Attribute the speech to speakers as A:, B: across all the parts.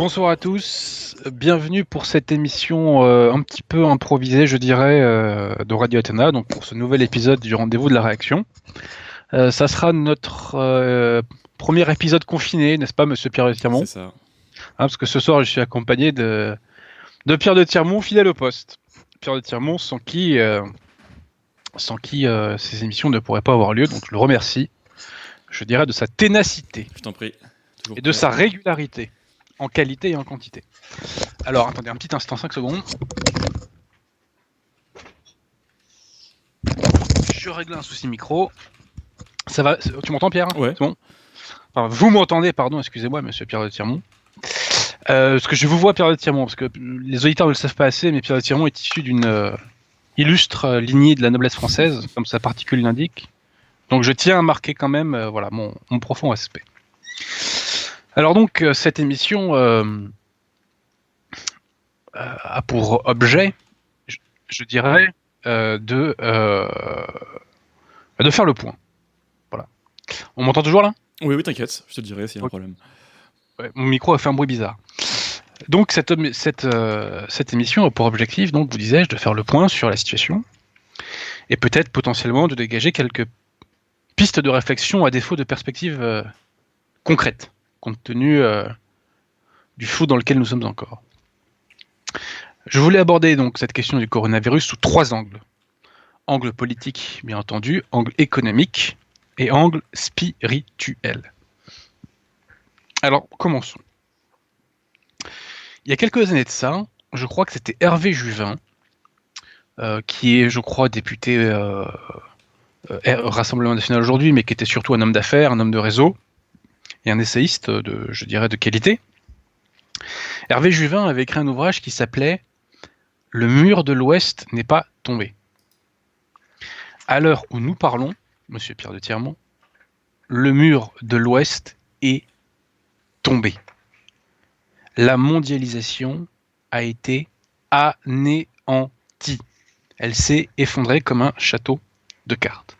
A: Bonsoir à tous, bienvenue pour cette émission euh, un petit peu improvisée, je dirais, euh, de Radio Athena, donc pour ce nouvel épisode du rendez-vous de la réaction. Euh, ça sera notre premier épisode confiné, n'est-ce pas, monsieur Pierre de Tirmont
B: C'est ça.
A: Hein, Parce que ce soir, je suis accompagné de, de Pierre de Tirmont, fidèle au poste. Pierre de Tirmont, sans qui, sans qui ces émissions ne pourraient pas avoir lieu, donc je le remercie, je dirais, de sa ténacité
B: Je t'en prie. Toujours
A: et de
B: prêt.
A: sa régularité, en qualité et en quantité. Alors, attendez un petit instant, 5 secondes. Je règle un souci micro. Ça va Tu m'entends, Pierre
B: Ouais.
A: C'est bon Enfin, vous m'entendez, pardon, excusez-moi, monsieur Pierre de Tirmont. Euh, parce que je vous vois, Pierre de Tirmont, parce que les auditeurs ne le savent pas assez, mais Pierre de Tirmont est issu d'une euh, illustre euh, lignée de la noblesse française, comme sa particule l'indique. Donc je tiens à marquer quand même euh, voilà, mon, mon profond respect. Alors donc, euh, cette émission euh, euh, a pour objet, je, je dirais, euh, de, euh, de faire le point. Voilà. On m'entend toujours là?
B: Oui, oui, t'inquiète, je te dirai s'il y a un problème.
A: Ouais, mon micro a fait un bruit bizarre. Donc cette, cette, cette émission a pour objectif, donc vous disais-je, de faire le point sur la situation et peut-être potentiellement de dégager quelques pistes de réflexion à défaut de perspectives concrètes, compte tenu euh, du flou dans lequel nous sommes encore. Je voulais aborder donc cette question du coronavirus sous trois angles. Angle politique, bien entendu, angle économique et angle spirituel. Alors, commençons. Il y a quelques années de ça, je crois que c'était Hervé Juvin, euh, qui est, je crois, député euh, euh, Rassemblement national aujourd'hui, mais qui était surtout un homme d'affaires, un homme de réseau, et un essayiste de, je dirais, de qualité. Hervé Juvin avait écrit un ouvrage qui s'appelait Le mur de l'Ouest n'est pas tombé. À l'heure où nous parlons, Monsieur Pierre de Tirmont, le mur de l'Ouest est tombé. La mondialisation a été anéantie. Elle s'est effondrée comme un château de cartes.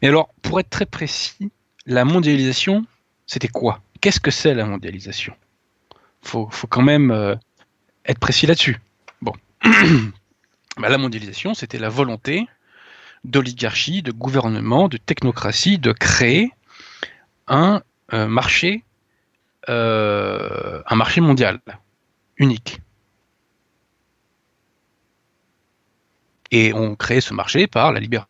A: Mais alors, pour être très précis, la mondialisation, c'était quoi? Qu'est-ce que c'est la mondialisation? Faut, faut quand même euh, être précis là-dessus. Bon. Bah, la mondialisation, c'était la volonté d'oligarchie, de gouvernement, de technocratie, de créer un euh, marché, euh, un marché mondial unique. Et on crée ce marché par la libération.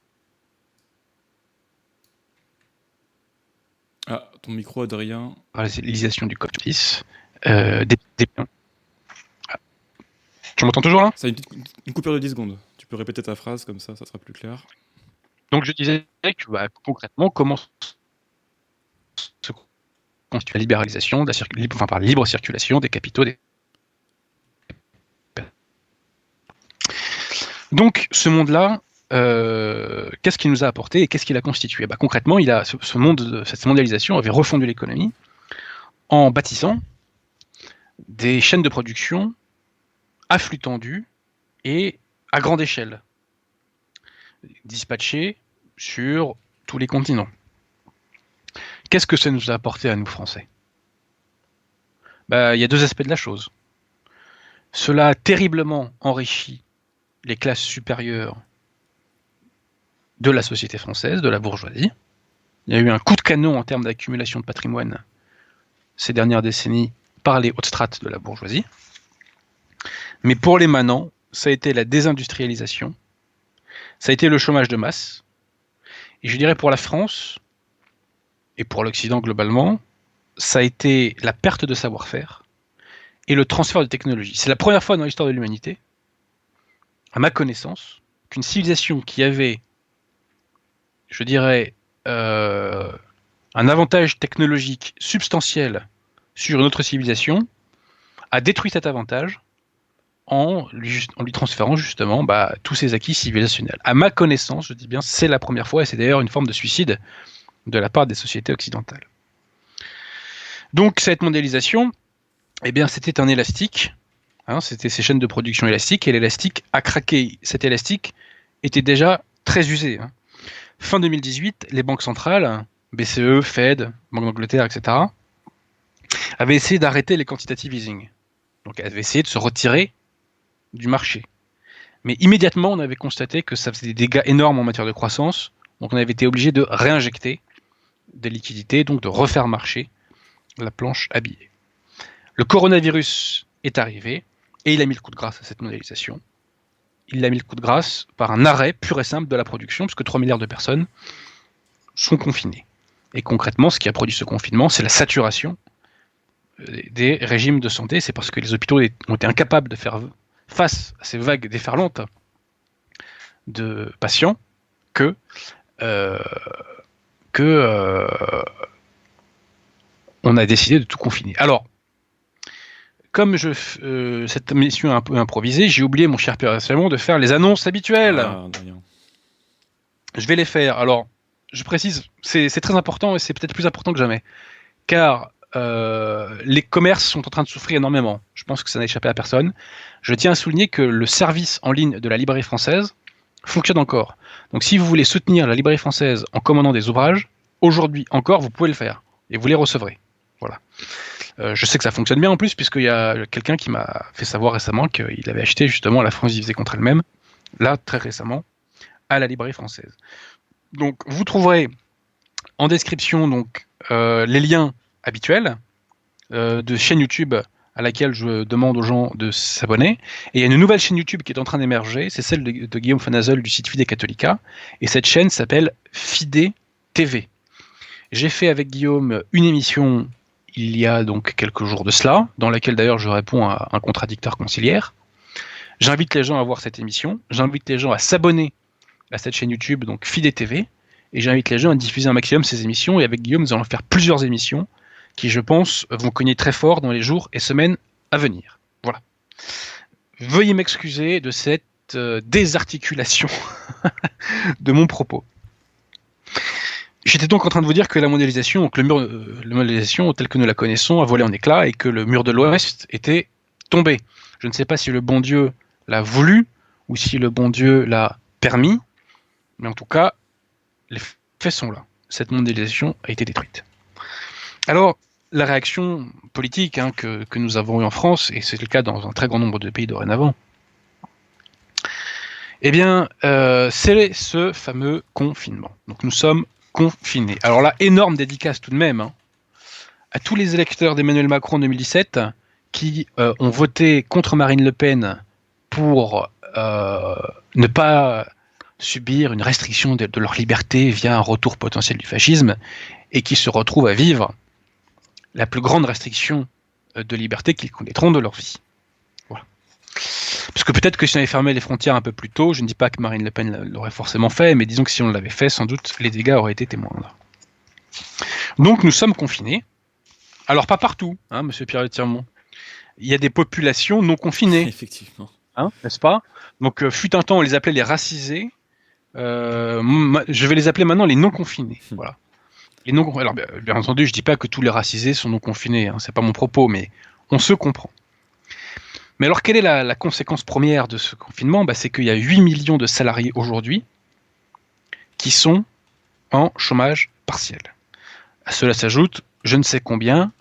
B: Ah, ton micro, Adrien.
A: libéralisation du justice, euh, des, des- Ah. Tu m'entends toujours là?
B: Ça a une, petite- une coupure de 10 secondes. Tu peux répéter ta phrase comme ça, ça sera plus clair.
A: Donc je disais que bah, concrètement, comment se constitue la libéralisation, de la libre- enfin, par la libre circulation des capitaux. Des... Donc ce monde-là, euh, qu'est-ce qu'il nous a apporté et qu'est-ce qu'il a constitué? Bah, Concrètement, il a, ce, monde, de- cette mondialisation avait refondu l'économie en bâtissant des chaînes de production à flux tendu et à grande échelle, dispatchées sur tous les continents. Qu'est-ce que ça nous a apporté à nous Français? Bah, Il y a deux aspects de la chose. Cela a terriblement enrichi les classes supérieures de la société française, de la bourgeoisie. Il y a eu un coup de canon en termes d'accumulation de patrimoine ces dernières décennies par les hautes strates de la bourgeoisie. Mais pour les manants, ça a été la désindustrialisation, ça a été le chômage de masse, et je dirais pour la France, et pour l'Occident globalement, ça a été la perte de savoir-faire et le transfert de technologie. C'est la première fois dans l'histoire de l'humanité, à ma connaissance, qu'une civilisation qui avait, je dirais, euh, un avantage technologique substantiel sur une autre civilisation, a détruit cet avantage en lui, en lui transférant justement bah, tous ses acquis civilisationnels. À ma connaissance, je dis bien, c'est la première fois, et c'est d'ailleurs une forme de suicide de la part des sociétés occidentales. Donc cette mondialisation, eh bien, c'était un élastique, hein, c'était ces chaînes de production élastiques, et l'élastique a craqué. Cet élastique était déjà très usé. hein. Fin 2018, les banques centrales, BCE, Fed, Banque d'Angleterre, etc., avait essayé d'arrêter les quantitative easing. Donc elle avait essayé de se retirer du marché. Mais immédiatement, on avait constaté que ça faisait des dégâts énormes en matière de croissance. Donc on avait été obligé de réinjecter des liquidités, donc de refaire marcher la planche habillée. Le coronavirus est arrivé et il a mis le coup de grâce à cette mondialisation. Il a mis le coup de grâce par un arrêt pur et simple de la production, puisque 3 milliards de personnes sont confinées. Et concrètement, ce qui a produit ce confinement, c'est la saturation euh, des régimes de santé. C'est parce que les hôpitaux ont été incapables de faire face à ces vagues déferlantes de patients que, euh, euh, on a décidé de tout confiner. Alors, comme je, euh, cette mission est un peu improvisée, j'ai oublié, mon cher Pierre Salmon, de faire les annonces habituelles. Ah, je vais les faire. Alors, je précise, c'est très important et c'est peut-être plus important que jamais. Car euh, les commerces sont en train de souffrir énormément. Je pense que ça n'a échappé à personne. Je tiens à souligner que le service en ligne de la librairie française fonctionne encore. Donc si vous voulez soutenir la librairie française en commandant des ouvrages, aujourd'hui encore, vous pouvez le faire. Et vous les recevrez. Voilà. Euh, je sais que ça fonctionne bien en plus, puisqu'il y a quelqu'un qui m'a fait savoir récemment qu'il avait acheté justement La France divisée contre elle-même, là, très récemment, à la librairie française. Donc, vous trouverez en description donc, euh, les liens habituels euh, de chaîne YouTube à laquelle je demande aux gens de s'abonner. Et il y a une nouvelle chaîne YouTube qui est en train d'émerger, c'est celle de, Guillaume Fanazel du site Fide Catholica. Et cette chaîne s'appelle Fide TV. J'ai fait avec Guillaume une émission il y a donc quelques jours de cela, dans laquelle d'ailleurs je réponds à un contradicteur conciliaire. J'invite les gens à voir cette émission, j'invite les gens à s'abonner à cette chaîne YouTube, donc Fide TV, et j'invite les gens à diffuser un maximum ces émissions, et avec Guillaume, nous allons faire plusieurs émissions qui, je pense, vont cogner très fort dans les jours et semaines à venir. Voilà. Veuillez m'excuser de cette euh, désarticulation de mon propos. J'étais donc en train de vous dire que la mondialisation, donc le mur, euh, la mondialisation tel que nous la connaissons, a volé en éclats et que le mur de l'Ouest était tombé. Je ne sais pas si le bon Dieu l'a voulu ou si le bon Dieu l'a permis, mais en tout cas, les faits sont là. Cette mondialisation a été détruite. Alors, la réaction politique hein, que, nous avons eue en France, et c'est le cas dans un très grand nombre de pays dorénavant, eh bien, euh, c'est ce fameux confinement. Donc nous sommes confinés. Alors là, énorme dédicace tout de même hein, à tous les électeurs d'Emmanuel Macron en 2017 qui euh, ont voté contre Marine Le Pen pour euh, ne pas subir une restriction de, leur liberté via un retour potentiel du fascisme et qui se retrouvent à vivre la plus grande restriction euh, de liberté qu'ils connaîtront de leur vie. Voilà. Parce que peut-être que si on avait fermé les frontières un peu plus tôt, je ne dis pas que Marine Le Pen l'aurait forcément fait, mais disons que si on l'avait fait, sans doute les dégâts auraient été moindres. Donc nous sommes confinés. Alors pas partout, hein, Monsieur Pierre Tirmont. Il y a des populations non confinées.
B: Effectivement.
A: Hein, n'est-ce pas? Donc, euh, fut un temps, on les appelait les racisés. Euh, je vais les appeler maintenant les non confinés. Hmm. Voilà. Les non, alors, bien, entendu, je dis pas que tous les racisés sont non confinés. Hein, c'est pas mon propos, mais on se comprend. Mais alors, quelle est la, conséquence première de ce confinement? Bah, C'est qu'il y a 8 millions de salariés aujourd'hui qui sont en chômage partiel. À cela s'ajoute je ne sais combien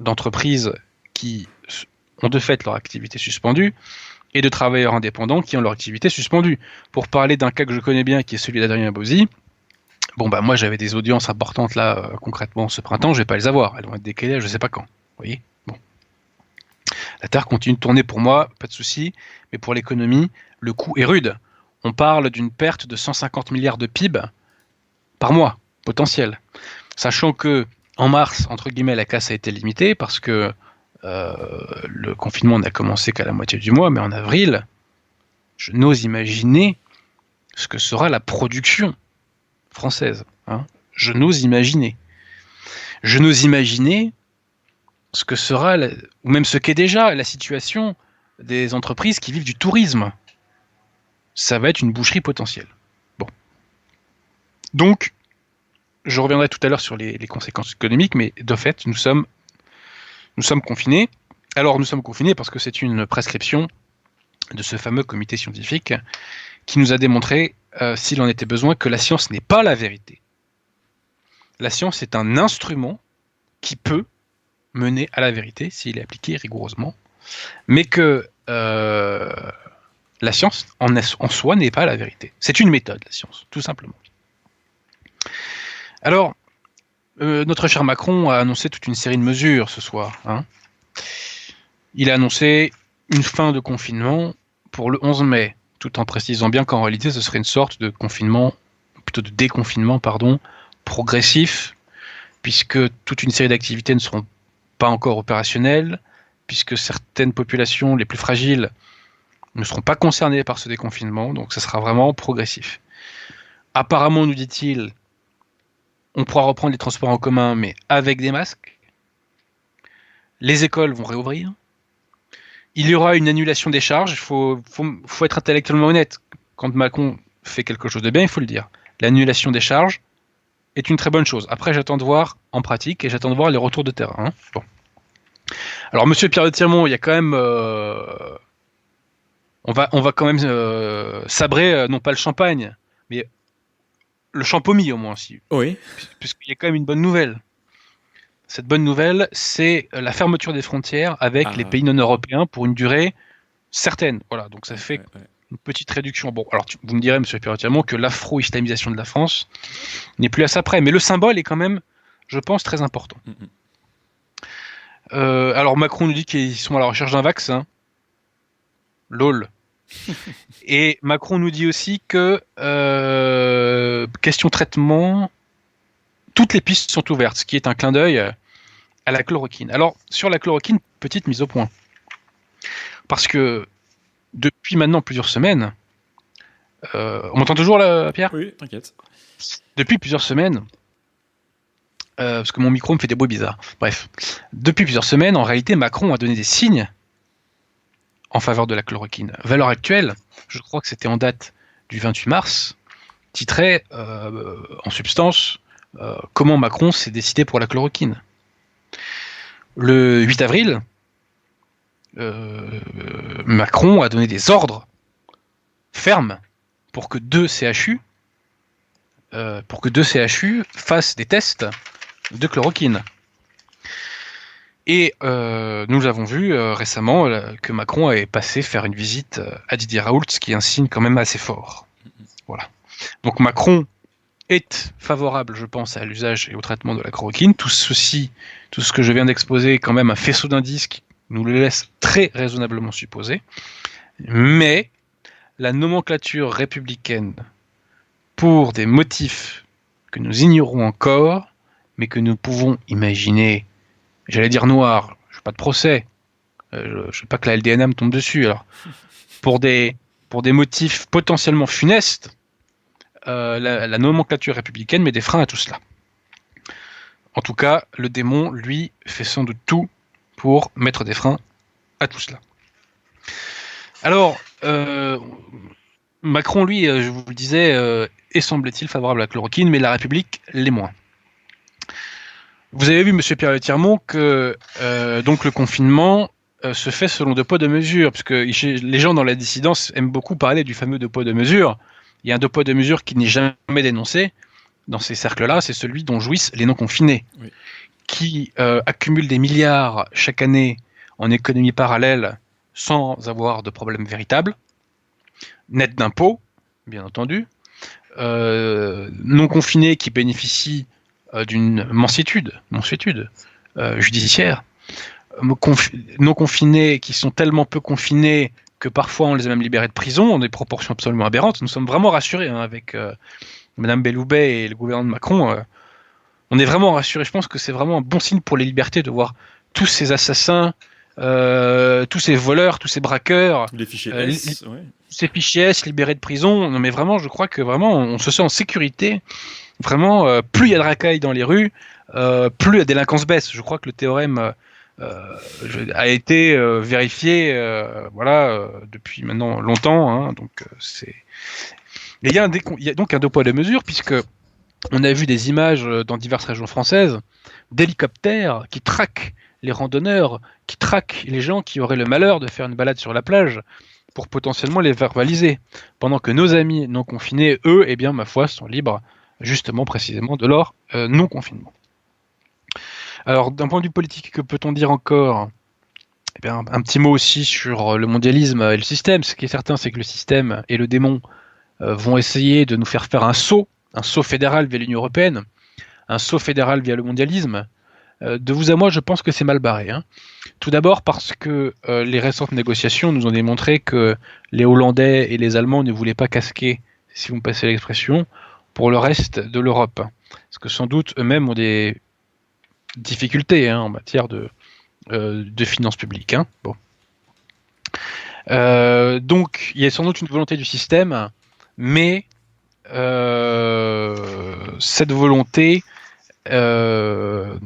A: d'entreprises qui ont de fait leur activité suspendue et de travailleurs indépendants qui ont leur activité suspendue. Pour parler d'un cas que je connais bien, qui est celui d'Adrien Bozzi, bon bah moi j'avais des audiences importantes là euh, concrètement ce printemps, je vais pas les avoir, elles vont être décalées, je sais pas quand. Vous voyez? La Terre continue de tourner pour moi, pas de souci, mais pour l'économie, le coût est rude. On parle d'une perte de 150 milliards de PIB par mois, potentiel. Sachant que en mars, entre guillemets, la casse a été limitée parce que euh, le confinement n'a commencé qu'à la moitié du mois, mais en avril, je n'ose imaginer ce que sera la production française. Hein. Je n'ose imaginer. Je n'ose imaginer ce que sera, ou même ce qu'est déjà la situation des entreprises qui vivent du tourisme. Ça va être une boucherie potentielle. Bon. Donc, je reviendrai tout à l'heure sur les, conséquences économiques, mais de fait, nous sommes nous sommes confinés. Alors nous sommes confinés parce que c'est une prescription de ce fameux comité scientifique qui nous a démontré, euh, s'il en était besoin, que la science n'est pas la vérité. La science est un instrument qui peut mener à la vérité s'il est appliqué rigoureusement, mais que euh, la science en, soi n'est pas la vérité. C'est une méthode, la science, tout simplement. Alors, euh, notre cher Macron a annoncé toute une série de mesures ce soir. Hein. Il a annoncé une fin de confinement pour le 11 mai, tout en précisant bien qu'en réalité ce serait une sorte de confinement, plutôt de déconfinement, pardon, progressif, puisque toute une série d'activités ne seront pas encore opérationnelles, puisque certaines populations les plus fragiles ne seront pas concernées par ce déconfinement, donc ce sera vraiment progressif. Apparemment, nous dit-il, on pourra reprendre les transports en commun, mais avec des masques. Les écoles vont réouvrir. Il y aura une annulation des charges. Il faut, être intellectuellement honnête. Quand Macron fait quelque chose de bien, il faut le dire. L'annulation des charges est une très bonne chose. Après, j'attends de voir en pratique et j'attends de voir les retours de terrain. Hein. Bon. Alors, Monsieur Pierre de Tirmont, il y a quand même, euh, on va, on va quand même euh, sabrer euh, non pas le champagne, mais le champomis au moins aussi.
B: Oui.
A: Puisqu'il y a quand même une bonne nouvelle. Cette bonne nouvelle, c'est la fermeture des frontières avec les ah. pays non européens pour une durée certaine. Voilà, donc ça fait une petite réduction. Bon, alors vous me direz, monsieur Perrotiamont, que l'afro-islamisation de la France n'est plus à ça près, mais le symbole est quand même, je pense, très important. Mm, mm. Euh, alors Macron nous dit qu'ils sont à la recherche d'un vaccin. LOL. Et Macron nous dit aussi que, euh, question traitement, toutes les pistes sont ouvertes, ce qui est un clin d'œil à la chloroquine. Alors, sur la chloroquine, petite mise au point. Parce que depuis maintenant plusieurs semaines, euh, on m'entend toujours là, Pierre?
B: Oui, t'inquiète.
A: Depuis plusieurs semaines, euh, parce que mon micro me fait des bruits bizarres. Bref, depuis plusieurs semaines, en réalité, Macron a donné des signes en faveur de la chloroquine. Valeur actuelle, je crois que c'était en date du 28 mars, titrait euh, en substance euh, comment Macron s'est décidé pour la chloroquine. Le 8 avril, Macron a donné des ordres fermes pour que deux CHU pour que deux CHU fassent des tests de chloroquine. Et euh, nous avons vu euh, récemment euh, que Macron avait passé faire une visite à Didier Raoult, ce qui est un signe quand même assez fort. Voilà. Donc Macron est favorable, je pense, à l'usage et au traitement de la chloroquine. Tout ceci, tout ce que je viens d'exposer, est quand même un faisceau d'indices qui nous le laisse très raisonnablement supposer. Mais la nomenclature républicaine, pour des motifs que nous ignorons encore, mais que nous pouvons imaginer j'allais dire noir, je veux pas de procès, euh, je, veux pas que la LDNA me tombe dessus. Alors, pour des, pour des motifs potentiellement funestes, euh, la, nomenclature républicaine met des freins à tout cela. En tout cas, le démon, lui, fait sans doute tout pour mettre des freins à tout cela. Alors, euh, Macron, lui, je vous le disais, est semble-t-il favorable à la chloroquine, mais la République l'est moins. Vous avez vu, Monsieur Pierre Tirmont, que euh, donc le confinement euh, se fait selon deux poids de mesures, parce que les gens dans la dissidence aiment beaucoup parler du fameux deux poids de mesures. Il y a un deux poids de mesures qui n'est jamais dénoncé dans ces cercles-là, c'est celui dont jouissent les non confinés, qui euh, accumulent des milliards chaque année en économie parallèle sans avoir de problème véritable, net d'impôts, bien entendu, non confinés qui bénéficient euh, d'une mansuétude, euh, judiciaire, non confinés qui sont tellement peu confinés que parfois on les a même libérés de prison, on a des proportions absolument aberrantes. Nous sommes vraiment rassurés hein, avec euh, Madame Belloubet et le gouvernement de Macron. on est vraiment rassurés. Je pense que c'est vraiment un bon signe pour les libertés de voir tous ces assassins, tous ces voleurs, tous ces braqueurs,
B: les fichiers
A: ces fichiers S libérés de prison. Non mais vraiment, je crois que vraiment on se sent en sécurité Vraiment, euh, plus il y a de racailles dans les rues, euh, plus la délinquance baisse. Je crois que le théorème euh, a été vérifié, voilà, depuis maintenant longtemps. Hein, donc c'est. Il y, a il y a donc un deux poids deux mesures puisque on a vu des images dans diverses régions françaises d'hélicoptères qui traquent les randonneurs, qui traquent les gens qui auraient le malheur de faire une balade sur la plage pour potentiellement les verbaliser. Pendant que nos amis non confinés, eux, eh bien, ma foi, sont libres justement précisément de leur euh, non-confinement. Alors, d'un point de vue politique, que peut-on dire encore? Eh un petit mot aussi sur le mondialisme et le système. Ce qui est certain, c'est que le système et le démon euh, vont essayer de nous faire faire un saut, un saut fédéral via l'Union européenne, un saut fédéral via le mondialisme. Euh, de vous à moi, je pense que c'est mal barré. Hein. Tout d'abord parce que euh, les récentes négociations nous ont démontré que les Hollandais et les Allemands ne voulaient pas casquer, si vous me passez l'expression, pour le reste de l'Europe. Parce que sans doute eux-mêmes ont des difficultés hein, en matière de, de finances publiques. Hein. Bon. donc, il y a sans doute une volonté du système mais euh, cette volonté, euh,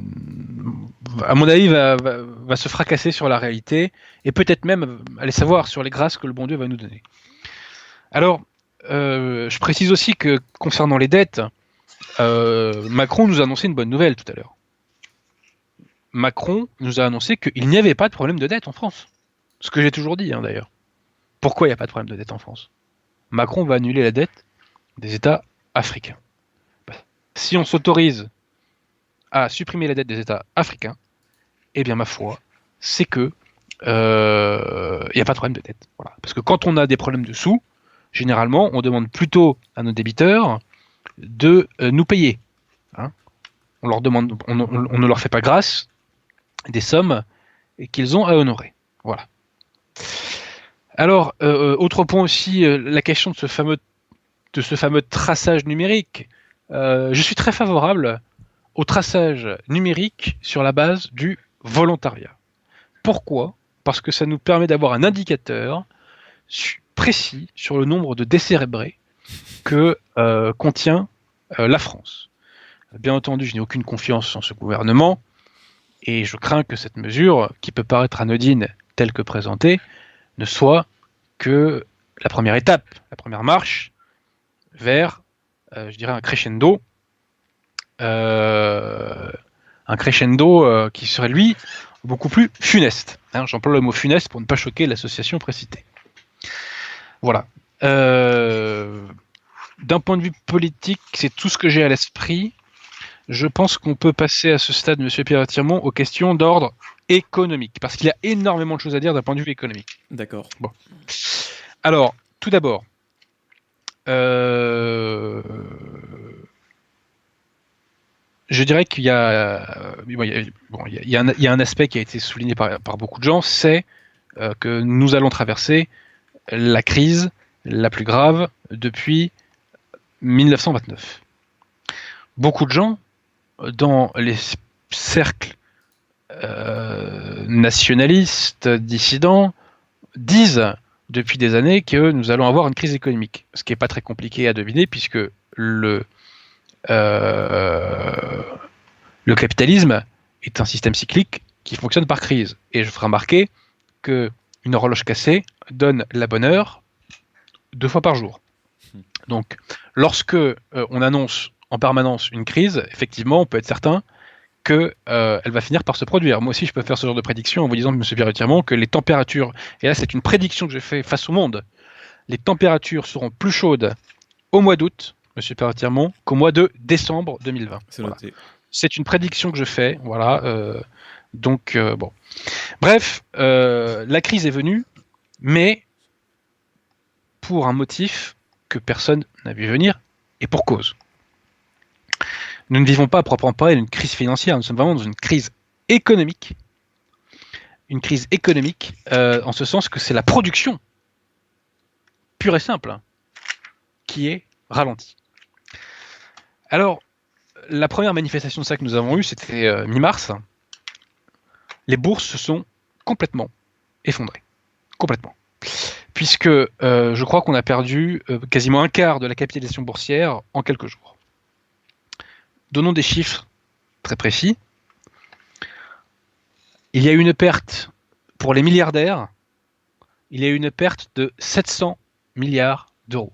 A: à mon avis, va, se fracasser sur la réalité et peut-être même aller savoir sur les grâces que le bon Dieu va nous donner. Alors, euh, je précise aussi que concernant les dettes, Macron nous a annoncé une bonne nouvelle tout à l'heure. Macron nous a annoncé qu'il n'y avait pas de problème de dette en France. Ce que j'ai toujours dit hein, d'ailleurs. Pourquoi il n'y a pas de problème de dette en France? Macron va annuler la dette des États africains. Si on s'autorise à supprimer la dette des États africains, eh bien ma foi, c'est que il euh, n'y a pas de problème de dette. Parce que quand on a des problèmes de sous, généralement, on demande plutôt à nos débiteurs de euh, nous payer. Hein. on, leur demande, on, ne leur fait pas grâce des sommes qu'ils ont à honorer. Voilà. Alors, euh, euh, autre point aussi, la question de ce fameux, de ce fameux traçage numérique. je suis très favorable au traçage numérique sur la base du volontariat. Pourquoi? Parce que ça nous permet d'avoir un indicateur précis sur le nombre de décérébrés que contient la France. Bien entendu, je n'ai aucune confiance en ce gouvernement et je crains que cette mesure, qui peut paraître anodine telle que présentée, ne soit que la première étape, la première marche vers, euh, je dirais, un crescendo, euh, un crescendo euh, qui serait lui beaucoup plus funeste. Hein, j'emploie le mot funeste pour ne pas choquer l'association précitée. Voilà. D'un point de vue politique, c'est tout ce que j'ai à l'esprit. Je pense qu'on peut passer à ce stade, Monsieur Pierre Tirmont, aux questions d'ordre économique, parce qu'il y a énormément de choses à dire d'un point de vue économique.
B: D'accord.
A: Bon. Alors, tout d'abord, euh, je dirais qu'il y, a, un aspect qui a été souligné par, beaucoup de gens, c'est euh, que nous allons traverser la crise la plus grave depuis 1929. Beaucoup de gens, dans les cercles euh, nationalistes, dissidents, disent depuis des années que nous allons avoir une crise économique. Ce qui n'est pas très compliqué à deviner puisque le, euh, le capitalisme est un système cyclique qui fonctionne par crise. Et je ferai remarquer que une horloge cassée donne la bonne heure deux fois par jour. Donc, lorsque euh, on annonce en permanence une crise, effectivement, on peut être certain qu'elle euh, va finir par se produire. Moi aussi, je peux faire ce genre de prédiction en vous disant, M. Pierre que les températures, et là c'est une prédiction que je fais face au monde, les températures seront plus chaudes au mois d'août, M. Pierre qu'au mois de décembre 2020. C'est une prédiction que je fais, voilà. Euh, donc, euh, bon. Bref, la crise est venue, mais pour un motif que personne n'a vu venir, et pour cause. Nous ne vivons pas à proprement parler d'une crise financière, nous sommes vraiment dans une crise économique. Une crise économique, euh, en ce sens que c'est la production, pure et simple, hein, qui est ralentie. Alors, la première manifestation de ça que nous avons eue, c'était euh, mi-mars. Les bourses se sont complètement effondrées. Complètement. Puisque euh, je crois qu'on a perdu quasiment un quart de la capitalisation boursière en quelques jours. Donnons des chiffres très précis. Il y a eu une perte pour les milliardaires, il y a eu une perte de 700 milliards d'euros.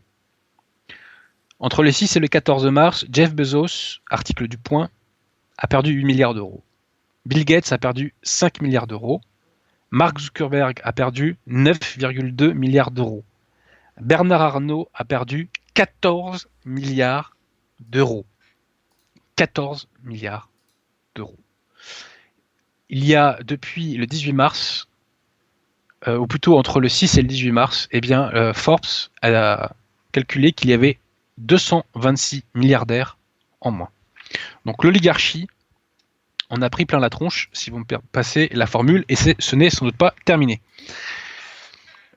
A: Entre le 6 et le 14 mars, Jeff Bezos, article du Point, a perdu 8 milliards d'euros. Bill Gates a perdu 5 milliards d'euros. Mark Zuckerberg a perdu 9,2 milliards d'euros. Bernard Arnault a perdu 14 milliards d'euros. 14 milliards d'euros. il y a depuis le 18 mars, euh, ou plutôt entre le 6 et le 18 mars, eh bien, euh, Forbes a calculé qu'il y avait 226 milliardaires en moins. Donc l'oligarchie on a pris plein la tronche, si vous me passez la formule, et ce n'est sans doute pas terminé.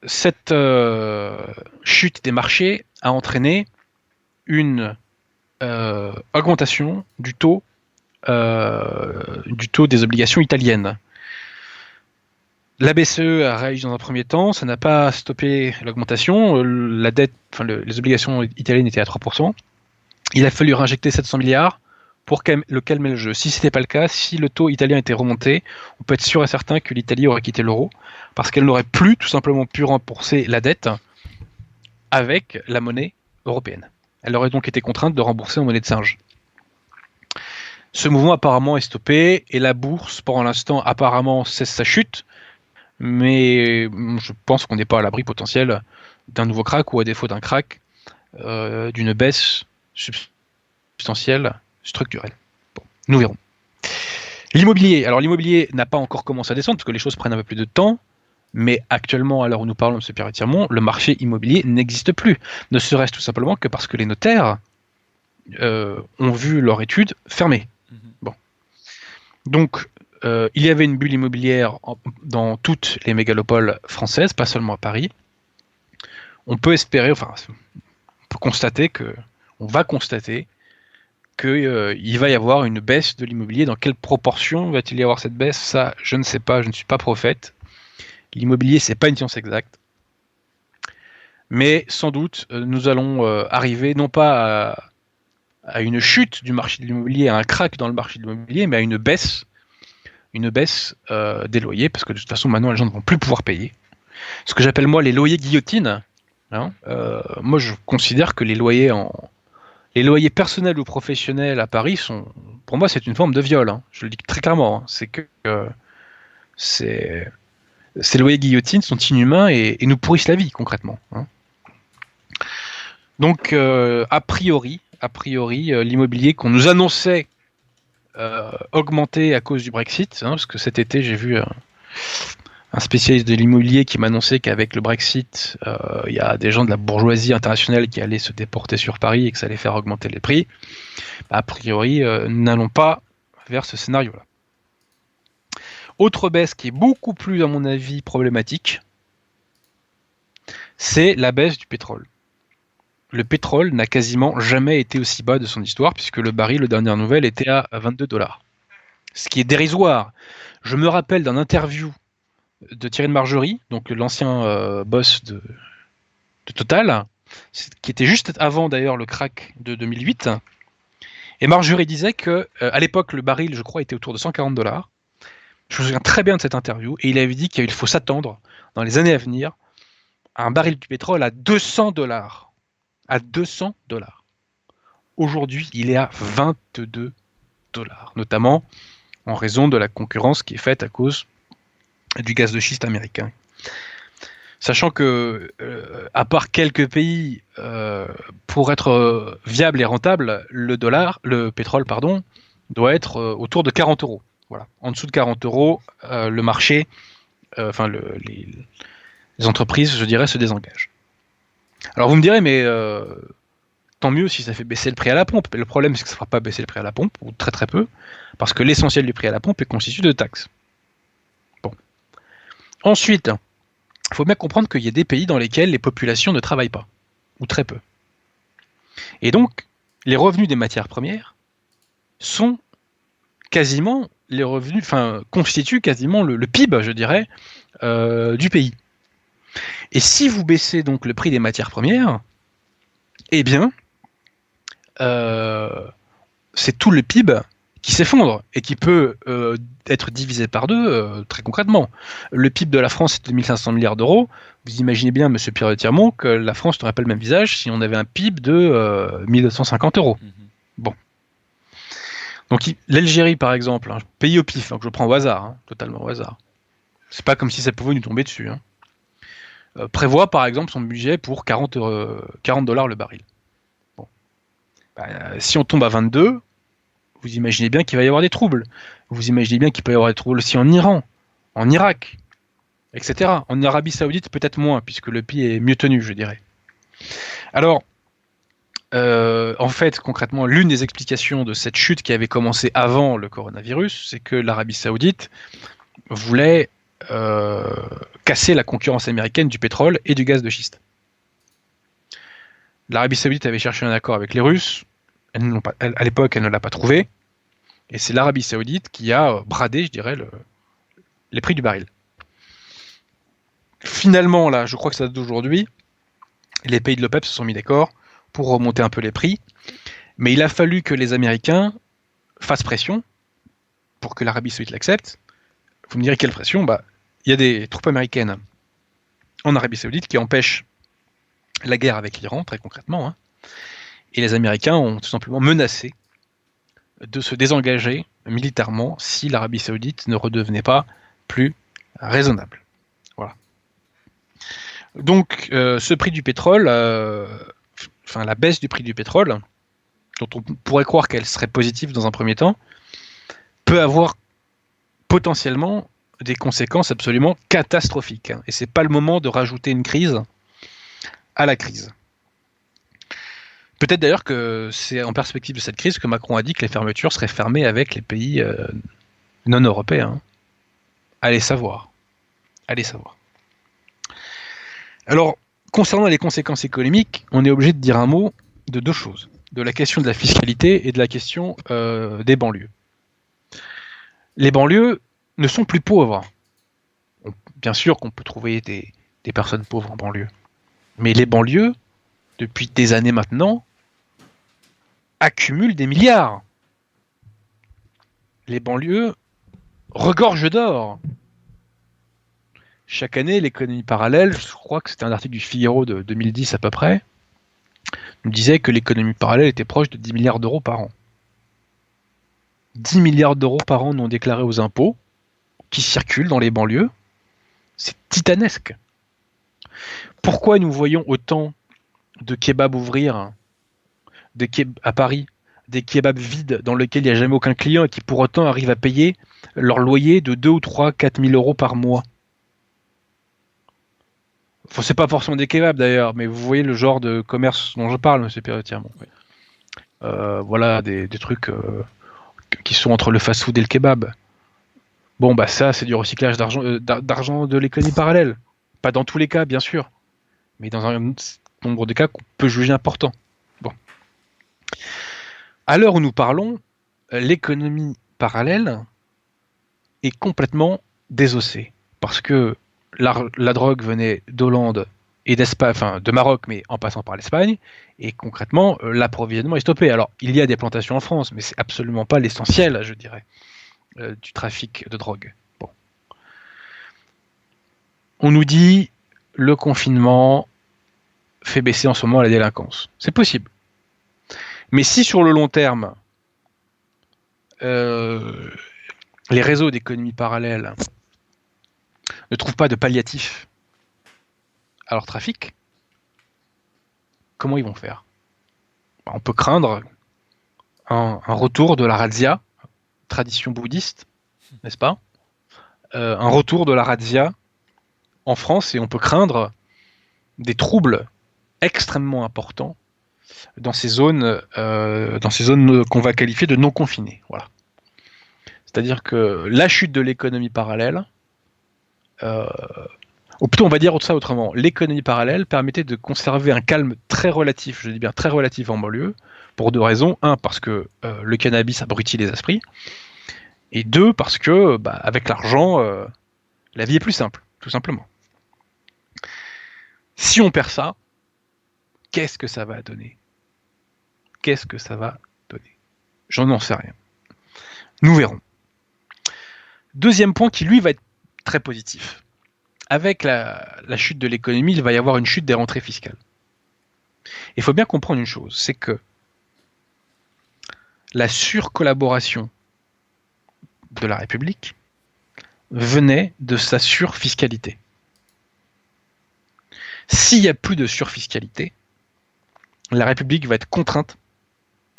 A: Cette euh, chute des marchés a entraîné une euh, augmentation du taux, euh, du taux des obligations italiennes. La BCE a réagi dans un premier temps, ça n'a pas stoppé l'augmentation. Les obligations italiennes étaient à 3%. Il a fallu réinjecter 700 milliards pour le calmer le jeu. Si ce n'était pas le cas, si le taux italien était remonté, on peut être sûr et certain que l'Italie aurait quitté l'euro parce qu'elle n'aurait plus tout simplement pu rembourser la dette avec la monnaie européenne. Elle aurait donc été contrainte de rembourser en monnaie de singe. Ce mouvement apparemment est stoppé et la bourse, pour l'instant, apparemment cesse sa chute, mais je pense qu'on n'est pas à l'abri potentiel d'un nouveau crack ou à défaut d'un crack, euh, d'une baisse substantielle structurel. Bon, nous verrons. L'immobilier. Alors l'immobilier n'a pas encore commencé à descendre parce que les choses prennent un peu plus de temps. Mais actuellement, à l'heure où nous parlons de ce Pierre Tirmont, le marché immobilier n'existe plus. Ne serait-ce tout simplement que parce que les notaires euh, ont vu leur étude fermée. Mhm. Bon. Donc, euh, il y avait une bulle immobilière dans toutes les mégalopoles françaises, pas seulement à Paris. On peut espérer, enfin, on peut constater que, on va constater qu'il euh, va y avoir une baisse de l'immobilier. Dans quelle proportion va-t-il y avoir cette baisse? Ça, je ne sais pas, je ne suis pas prophète. L'immobilier, c'est pas une science exacte. Mais sans doute, euh, nous allons euh, arriver non pas à, une chute du marché de l'immobilier, à un crack dans le marché de l'immobilier, mais à une baisse, des loyers, parce que de toute façon, maintenant, les gens ne vont plus pouvoir payer. Ce que j'appelle moi les loyers guillotines. Hein, moi, je considère que les loyers en, les loyers personnels ou professionnels à Paris sont, pour moi, c'est une forme de viol. Hein. Je le dis très clairement. Hein. C'est que euh, ces loyers guillotines sont inhumains et, nous pourrissent la vie concrètement. Hein. Donc, euh, a priori, a priori, euh, l'immobilier qu'on nous annonçait augmenter à cause du Brexit, parce que cet été, j'ai vu un spécialiste de l'immobilier qui m'annonçait qu'avec le Brexit, euh, il y a des gens de la bourgeoisie internationale qui allaient se déporter sur Paris et que ça allait faire augmenter les prix. A priori, euh, n'allons pas vers ce scénario-là. Autre baisse qui est beaucoup plus, à mon avis, problématique, c'est la baisse du pétrole. Le pétrole n'a quasiment jamais été aussi bas de son histoire, puisque le baril, le dernière nouvelle, était à 22 dollars. Ce qui est dérisoire. Je me rappelle d'un interview de Thierry de Margerie, donc l'ancien euh, boss de, Total, qui était juste avant d'ailleurs le crack de 2008. Et Margerie disait que euh, à l'époque le baril, je crois, était autour de 140 dollars. Je me souviens très bien de cette interview et il avait dit qu'il faut s'attendre dans les années à venir à un baril du pétrole à 200 dollars. À 200 dollars. Aujourd'hui, il est à 22 dollars, notamment en raison de la concurrence qui est faite à cause du gaz de schiste américain. Sachant que, euh, à part quelques pays, euh, pour être euh, viable et rentable, le dollar, le pétrole, pardon, doit être autour de 40 euros. Voilà. En dessous de 40 euros, le marché, enfin les, entreprises, je dirais, se désengagent. Alors vous me direz, mais tant mieux si ça fait baisser le prix à la pompe. Le problème, c'est que ça ne fera pas baisser le prix à la pompe, ou très très peu, parce que l'essentiel du prix à la pompe est constitué de taxes. Ensuite, il faut bien comprendre qu'il y a des pays dans lesquels les populations ne travaillent pas, ou très peu. Et donc, les revenus des matières premières sont quasiment les revenus, enfin, constituent quasiment le, PIB, je dirais, euh, du pays. Et si vous baissez donc le prix des matières premières, eh bien, euh, c'est tout le PIB qui s'effondre et qui peut euh, être divisé par deux euh, très concrètement. Le PIB de la France est de 1500 milliards d'euros. Vous imaginez bien, Monsieur Pierre de Tirmont, que la France n'aurait pas le même visage si on avait un PIB de 1250 euh, euros. Mhm. Bon. Donc l'Algérie, par exemple, un pays au pif, donc je prends au hasard, hein, totalement au hasard. C'est pas comme si ça pouvait nous tomber dessus. Hein. prévoit par exemple son budget pour 40, 40 dollars le baril. Bon. Bah, si on tombe à 22, vous imaginez bien qu'il va y avoir des troubles. Vous imaginez bien qu'il peut y avoir des troubles aussi en Iran, en Irak, etc. En Arabie Saoudite, peut-être moins, puisque le pays est mieux tenu, je dirais. Alors, euh, en fait, concrètement, l'une des explications de cette chute qui avait commencé avant le coronavirus, c'est que l'Arabie Saoudite voulait euh, casser la concurrence américaine du pétrole et du gaz de schiste. L'Arabie Saoudite avait cherché un accord avec les Russes. À l'époque, elle ne l'a pas trouvé. Et c'est l'Arabie Saoudite qui a bradé, je dirais, les prix du baril. Finalement, là, je crois que ça date d'aujourd'hui, les pays de l'OPEP se sont mis d'accord pour remonter un peu les prix. Mais il a fallu que les Américains fassent pression pour que l'Arabie Saoudite l'accepte. Vous me direz quelle pression? Bah, Il y a des troupes américaines en Arabie Saoudite qui empêchent la guerre avec l'Iran, très concrètement. Hein. Et les Américains ont tout simplement menacé de se désengager militairement si l'Arabie Saoudite ne redevenait pas plus raisonnable. Voilà. Donc, euh, ce prix du pétrole, euh, enfin la baisse du prix du pétrole, dont on pourrait croire qu'elle serait positive dans un premier temps, peut avoir potentiellement des conséquences absolument catastrophiques. Et c'est pas le moment de rajouter une crise à la crise. Peut-être d'ailleurs que c'est en perspective de cette crise que Macron a dit que les fermetures seraient fermées avec les pays euh, non européens. Allez savoir. Allez savoir. Alors, concernant les conséquences économiques, on est obligé de dire un mot de deux choses. De la question de la fiscalité et de la question euh, des banlieues. Les banlieues ne sont plus pauvres. bien sûr qu'on peut trouver des, des personnes pauvres en banlieue. Mais les banlieues, depuis des années maintenant, accumulent des milliards. Les banlieues regorgent d'or. Chaque année, l'économie parallèle, je crois que c'était un article du Figaro de 2010 à peu près, nous disait que l'économie parallèle était proche de 10 milliards d'euros par an. 10 milliards d'euros par an non déclarés aux impôts, qui circulent dans les banlieues, c'est titanesque. Pourquoi nous voyons autant de kebabs ouvrir à Paris, des kebabs vides dans lesquels il n'y a jamais aucun client et qui pour autant arrivent à payer leur loyer de 2 ou 3, 4 000 euros par mois Enfin, c'est pas forcément des kebabs d'ailleurs, mais vous voyez le genre de commerce dont je parle, monsieur Perretier. Euh, voilà, des, trucs euh, qui sont entre le fast-food et le kebab. Bon, bah ça, c'est du recyclage d'argent, euh, d'argent de l'économie parallèle. Pas dans tous les cas, bien sûr, mais dans un nombre de cas qu'on peut juger important. À l'heure où nous parlons, l'économie parallèle est complètement désossée. Parce que la, drogue venait d'Hollande et d'Espagne, enfin de Maroc, mais en passant par l'Espagne, et concrètement, euh, l'approvisionnement est stoppé. Alors, il y a des plantations en France, mais c'est absolument pas l'essentiel, je dirais, euh, du trafic de drogue. Bon. On nous dit le confinement fait baisser en ce moment la délinquance. C'est possible. Mais si sur le long terme, euh, les réseaux d'économie parallèle ne trouvent pas de palliatif à leur trafic, comment ils vont faire? Bah, On peut craindre un, retour de la razzia, tradition bouddhiste, n'est-ce pas? Euh, Un retour de la razzia en France et on peut craindre des troubles extrêmement importants dans ces zones, euh, dans ces zones qu'on va qualifier de non confinées. Voilà. C'est-à-dire que la chute de l'économie parallèle euh, ou plutôt on va dire ça autrement, l'économie parallèle permettait de conserver un calme très relatif, je dis bien très relatif en banlieue, pour deux raisons. Un, parce que euh, le cannabis abrutit les esprits, et deux, parce que bah, avec l'argent, la vie est plus simple, tout simplement. Si on perd ça, qu'est-ce que ça va donner? Qu'est-ce que ça va donner? J'en n'en sais rien. Nous verrons. Deuxième point qui lui va être très positif. Avec la, chute de l'économie, il va y avoir une chute des rentrées fiscales. Il faut bien comprendre une chose, c'est que la surcollaboration de la République venait de sa surfiscalité. S'il n'y a plus de surfiscalité, la République va être contrainte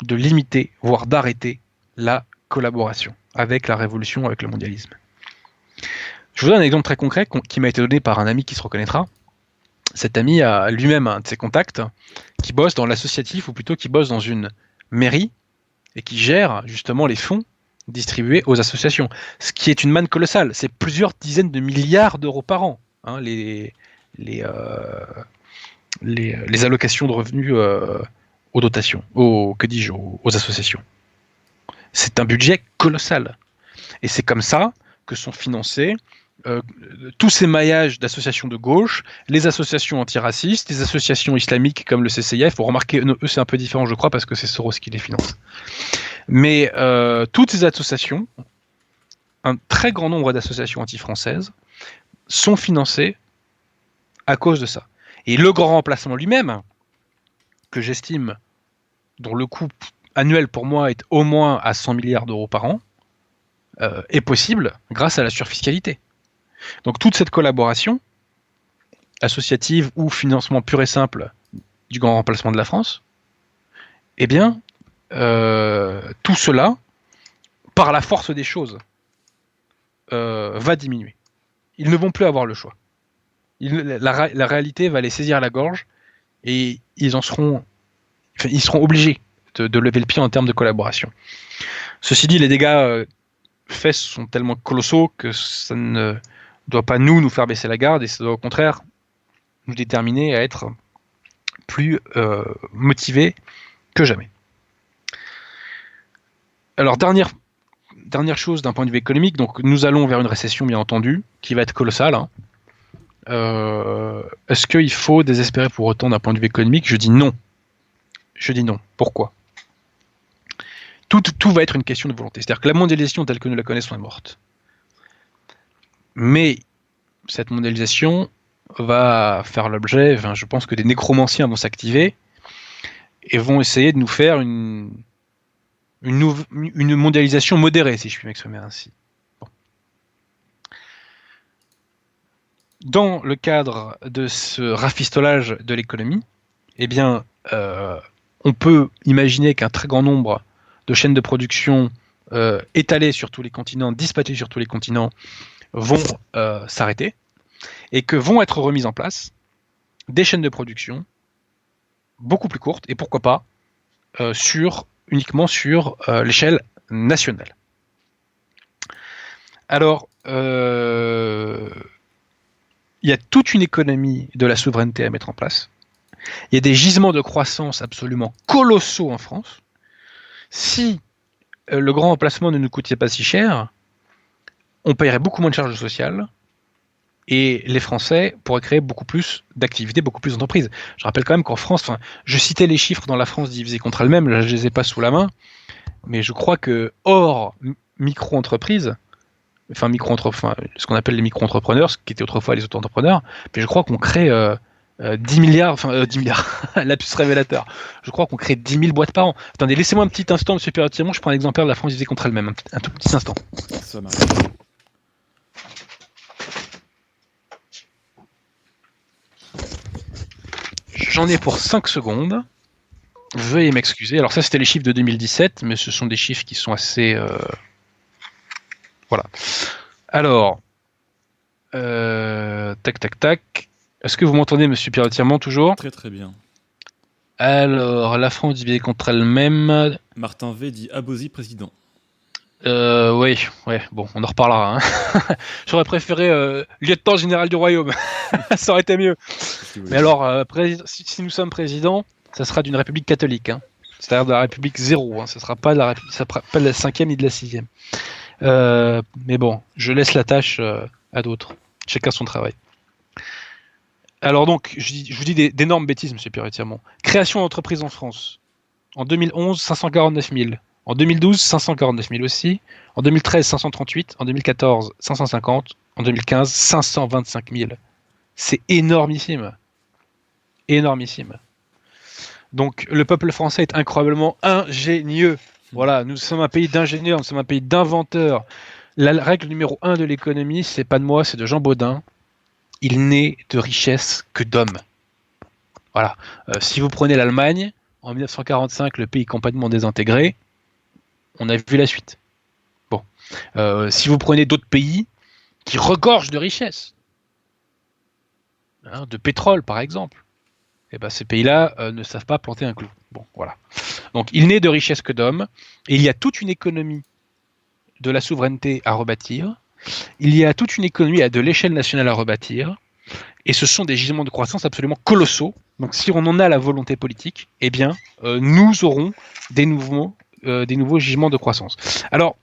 A: de limiter, voire d'arrêter la collaboration avec la révolution, avec le mondialisme. Je vous donne un exemple très concret qui m'a été donné par un ami qui se reconnaîtra. Cet ami a lui-même un de ses contacts qui bosse dans l'associatif, ou plutôt qui bosse dans une mairie, et qui gère justement les fonds distribués aux associations. Ce qui est une manne colossale. C'est plusieurs dizaines de milliards d'euros par an. Hein, euh, les, allocations de revenus euh, aux dotations, aux, que dis-je, aux, associations. C'est un budget colossal. Et c'est comme ça que sont financés euh, tous ces maillages d'associations de gauche, les associations antiracistes, les associations islamiques comme le CCIF. Vous remarquez, eux c'est un peu différent, je crois, parce que c'est Soros qui les finance. Mais euh, toutes ces associations, un très grand nombre d'associations anti-françaises, sont financées à cause de ça. Et le grand remplacement lui-même, que j'estime, dont le coût annuel pour moi est au moins à 100 milliards d'euros par an, euh, est possible grâce à la surfiscalité. Donc toute cette collaboration, associative ou financement pur et simple du grand remplacement de la France, eh bien, euh, tout cela, par la force des choses, euh, va diminuer. Ils ne vont plus avoir le choix. La, réalité va les saisir la gorge et ils en seront, ils seront obligés de, lever le pied en termes de collaboration. Ceci dit, les dégâts euh, faits sont tellement colossaux que ça ne doit pas nous nous faire baisser la garde et ça doit au contraire nous déterminer à être plus euh, motivés que jamais. Alors dernière dernière chose d'un point de vue économique, donc nous allons vers une récession bien entendu qui va être colossale. Hein. Euh, est-ce qu'il faut désespérer pour autant d'un point de vue économique? Je dis non. Je dis non. Pourquoi? Tout, va être une question de volonté. C'est-à-dire que la mondialisation telle que nous la connaissons est morte. Mais cette mondialisation va faire l'objet, je pense que des nécromanciens vont s'activer et vont essayer de nous faire une, mondialisation modérée, si je puis m'exprimer ainsi. Dans le cadre de ce rafistolage de l'économie, eh bien, euh, on peut imaginer qu'un très grand nombre de chaînes de production euh, étalées sur tous les continents, dispatchées sur tous les continents, vont euh, s'arrêter et que vont être remises en place des chaînes de production beaucoup plus courtes et pourquoi pas sur, uniquement sur l'échelle nationale. Alors, il y a toute une économie de la souveraineté à mettre en place. Il y a des gisements de croissance absolument colossaux en France. Si le grand emplacement ne nous coûtait pas si cher, on paierait beaucoup moins de charges sociales et les Français pourraient créer beaucoup plus d'activités, beaucoup plus d'entreprises. Je rappelle quand même qu'en France, enfin, je citais les chiffres dans la France divisée contre elle-même, là je les ai pas sous la main, mais je crois que hors micro-entreprises, enfin micro enfin, ce qu'on appelle les micro-entrepreneurs, ce qui était autrefois les auto-entrepreneurs, mais je crois qu'on crée 10 euh, euh, milliards, enfin 10 euh, milliards, lapsus révélateur. Je crois qu'on crée 10 000 boîtes par an. Attendez, laissez-moi un petit instant, monsieur Piratiemont, je prends un exemplaire de la France divisée contre elle-même, un, tout petit instant. Ça marche. J'en ai pour 5 secondes. Veuillez m'excuser. Alors ça, c'était les chiffres de 2017, mais ce sont des chiffres qui sont assez... Voilà. Alors, euh, tac, tac, tac. Est-ce que vous m'entendez, monsieur Pierre toujours
B: Très très bien.
A: Alors, la France divisée contre elle-même.
B: Martin V dit Abosi président.
A: Euh, oui, ouais, bon, on en reparlera. Hein. J'aurais préféré euh, lieutenant général du royaume, ça aurait été mieux. Mais alors, euh, si, nous sommes présidents, ça sera d'une république catholique, hein. c'est-à-dire de la république zéro. Hein. Ce sera pas de la ça sera pas de la cinquième ni de la sixième. Euh, mais bon, je laisse la tâche euh, à d'autres. Chacun son travail. Alors donc, je, je vous dis d'énormes bêtises, Monsieur Pierre Création d'entreprise en France. En 2011, 549 000. En 2012, 549 000 aussi. En 2013, 538. En 2014, 550. En 2015, 525 000. C'est énormissime. Énormissime. Donc le peuple français est incroyablement ingénieux. Voilà, nous sommes un pays d'ingénieurs, nous sommes un pays d'inventeurs. La règle numéro un de l'économie, c'est pas de moi, c'est de Jean Baudin. Il n'est de richesse que d'hommes. Voilà. Euh, si vous prenez l'Allemagne, en 1945, le pays complètement désintégré, on a vu la suite. Bon, Euh, si vous prenez d'autres pays qui regorgent de richesses, hein, de pétrole par exemple, eh ben, ces pays-là euh, ne savent pas planter un clou. Bon, voilà. Donc, il n'est de richesse que d'hommes, il y a toute une économie de la souveraineté à rebâtir. Il y a toute une économie à de l'échelle nationale à rebâtir. Et ce sont des gisements de croissance absolument colossaux. Donc, si on en a la volonté politique, eh bien, euh, nous aurons des nouveaux, euh, des nouveaux gisements de croissance. Alors,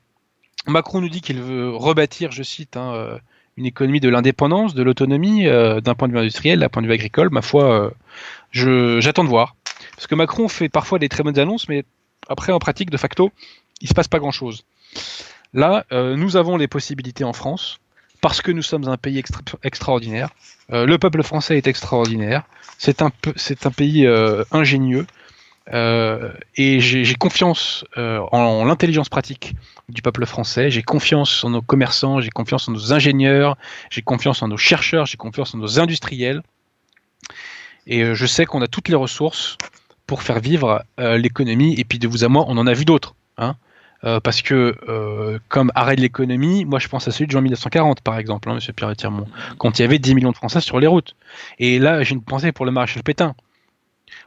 A: Macron nous dit qu'il veut rebâtir, je cite, hein, euh, une économie de l'indépendance, de l'autonomie, d'un point de vue industriel, d'un point de vue agricole. Ma foi, j'attends de voir. Parce que Macron fait parfois des très bonnes annonces, mais après, en pratique, de facto, il se passe pas grand-chose. Là, euh, nous avons les possibilités en France, parce que nous sommes un pays extra- extraordinaire. Euh, le peuple français est extraordinaire. C'est un, pays euh, ingénieux. Et j'ai confiance en, en l'intelligence pratique du peuple français. J'ai confiance en nos commerçants, j'ai confiance en nos ingénieurs, j'ai confiance en nos chercheurs, j'ai confiance en nos industriels. Et je sais qu'on a toutes les ressources pour faire vivre euh, l'économie. Et puis de vous à moi, on en a vu d'autres. Hein Euh, parce que euh, comme arrêt de l'économie, moi je pense à celui de juin 1940 par exemple, hein, Monsieur Pierre Tirmont, quand il y avait 10 millions de Français sur les routes. Et là, j'ai une pensée pour le maréchal Pétain.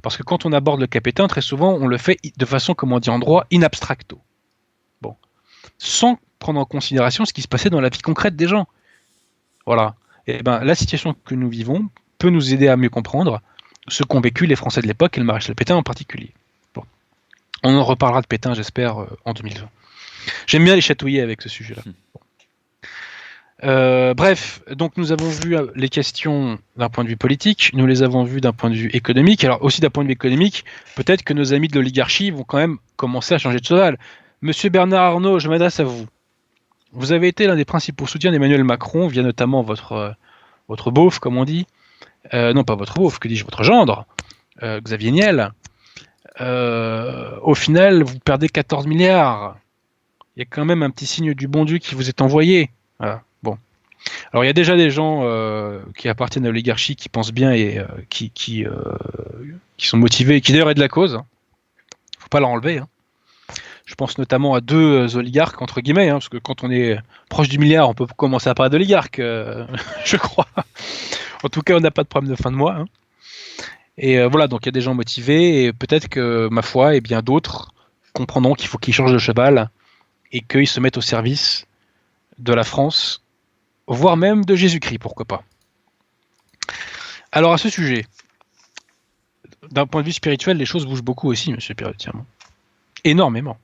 A: Parce que quand on aborde le cas Pétain, très souvent, on le fait de façon, comme on dit en droit, in abstracto. Bon. Sans prendre en considération ce qui se passait dans la vie concrète des gens. Voilà. Et ben, la situation que nous vivons peut nous aider à mieux comprendre ce qu'ont vécu les Français de l'époque et le maréchal Pétain en particulier. Bon. On en reparlera de Pétain, j'espère, euh, en 2020. J'aime bien les chatouiller avec ce sujet-là. Bon. Euh, bref, donc nous avons vu euh, les questions d'un point de vue politique, nous les avons vues d'un point de vue économique. Alors aussi d'un point de vue économique, peut-être que nos amis de l'oligarchie vont quand même commencer à changer de cheval. Monsieur Bernard Arnault, je m'adresse à vous. Vous avez été l'un des principaux soutiens d'Emmanuel Macron via notamment votre, votre beauf, comme on dit. Euh, non, pas votre beauf, que dis-je, votre gendre, euh, Xavier Niel. Euh, au final, vous perdez 14 milliards. Il y a quand même un petit signe du bon Dieu qui vous est envoyé. Bon. Alors il y a déjà des gens qui appartiennent à l'oligarchie qui pensent bien et qui, sont motivés et qui d'ailleurs aident la cause. Hein. Faut pas leur enlever. Hein. Je pense notamment à deux oligarques entre guillemets, hein, parce que quand on est proche du milliard, on peut commencer à parler d'oligarques, euh, je crois. En tout cas, on n'a pas de problème de fin de mois. hein. Et euh, voilà, donc il y a des gens motivés et peut-être que ma foi et bien d'autres comprendront qu'il faut qu'ils changent de cheval et qu'ils se mettent au service de la France voire même de Jésus-Christ, pourquoi pas. Alors à ce sujet, d'un point de vue spirituel, les choses bougent beaucoup aussi, monsieur Pirotien. Énormément.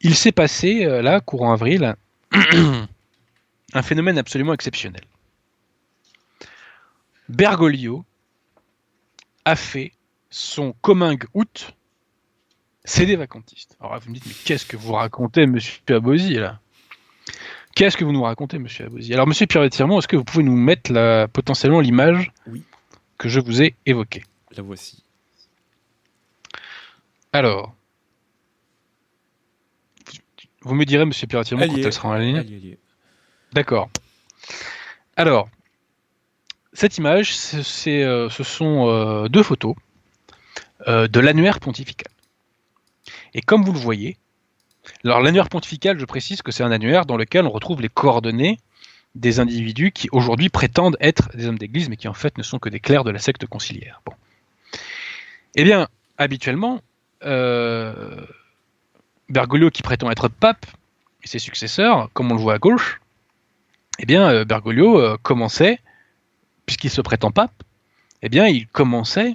A: Il s'est passé, euh, là, courant avril, un phénomène absolument exceptionnel. Bergoglio a fait son commingue août CD vacantiste. Alors là, vous me dites, mais qu'est-ce que vous racontez, monsieur Abosi, là? Qu'est-ce que vous nous racontez, monsieur Abosi? Alors, monsieur Pierre Tirmont, est-ce que vous pouvez nous mettre la, potentiellement l'image
B: Oui.
A: que je vous ai évoquée?
B: La voici.
A: Alors, vous me direz, monsieur Pierre Tirmont, quand elle sera en ligne? D'accord. Alors, cette image, euh, ce sont euh, deux photos euh, de l'annuaire pontifical. Et comme vous le voyez, alors l'annuaire pontifical, je précise que c'est un annuaire dans lequel on retrouve les coordonnées des individus qui aujourd'hui prétendent être des hommes d'église, mais qui en fait ne sont que des clercs de la secte conciliaire. Bon. Eh bien, habituellement, Bergoglio, qui prétend être pape, et ses successeurs, comme on le voit à gauche, eh bien, Bergoglio commençait, puisqu'il se prétend pape, eh bien, il commençait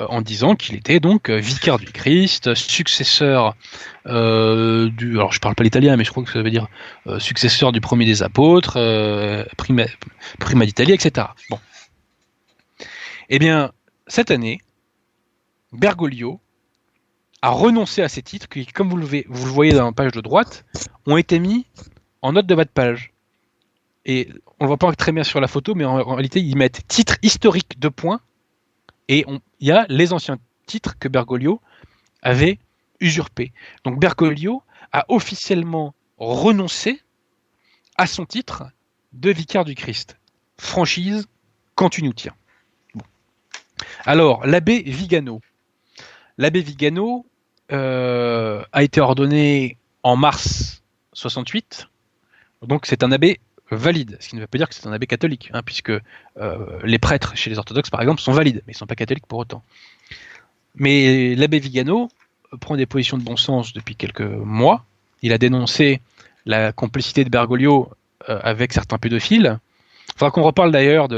A: euh, en disant qu'il était donc euh, vicaire du Christ, successeur euh, du, alors je parle pas l'italien, mais je crois que ça veut dire successeur du premier des apôtres, prima, d'Italie, etc. Bon. Eh bien, cette année, Bergoglio a renoncé à ces titres qui, comme vous le, vous le voyez dans la page de droite, ont été mis en note de bas de page. Et on ne voit pas très bien sur la photo, mais en, réalité, ils mettent titre historique de points, et il y a les anciens titres que Bergoglio avait usurpés. Donc Bergoglio a officiellement renoncé à son titre de vicaire du Christ. Franchise, quand tu nous tiens. Alors, l'abbé Vigano. L'abbé Vigano a été ordonné en mars 68. Donc c'est un abbé valide, ce qui ne veut pas dire que c'est un abbé catholique, hein, puisque les prêtres chez les orthodoxes, par exemple, sont valides, mais ils ne sont pas catholiques pour autant. Mais l'abbé Vigano prend des positions de bon sens depuis quelques mois. Il a dénoncé la complicité de Bergoglio euh, avec certains pédophiles. Il faudra qu'on reparle d'ailleurs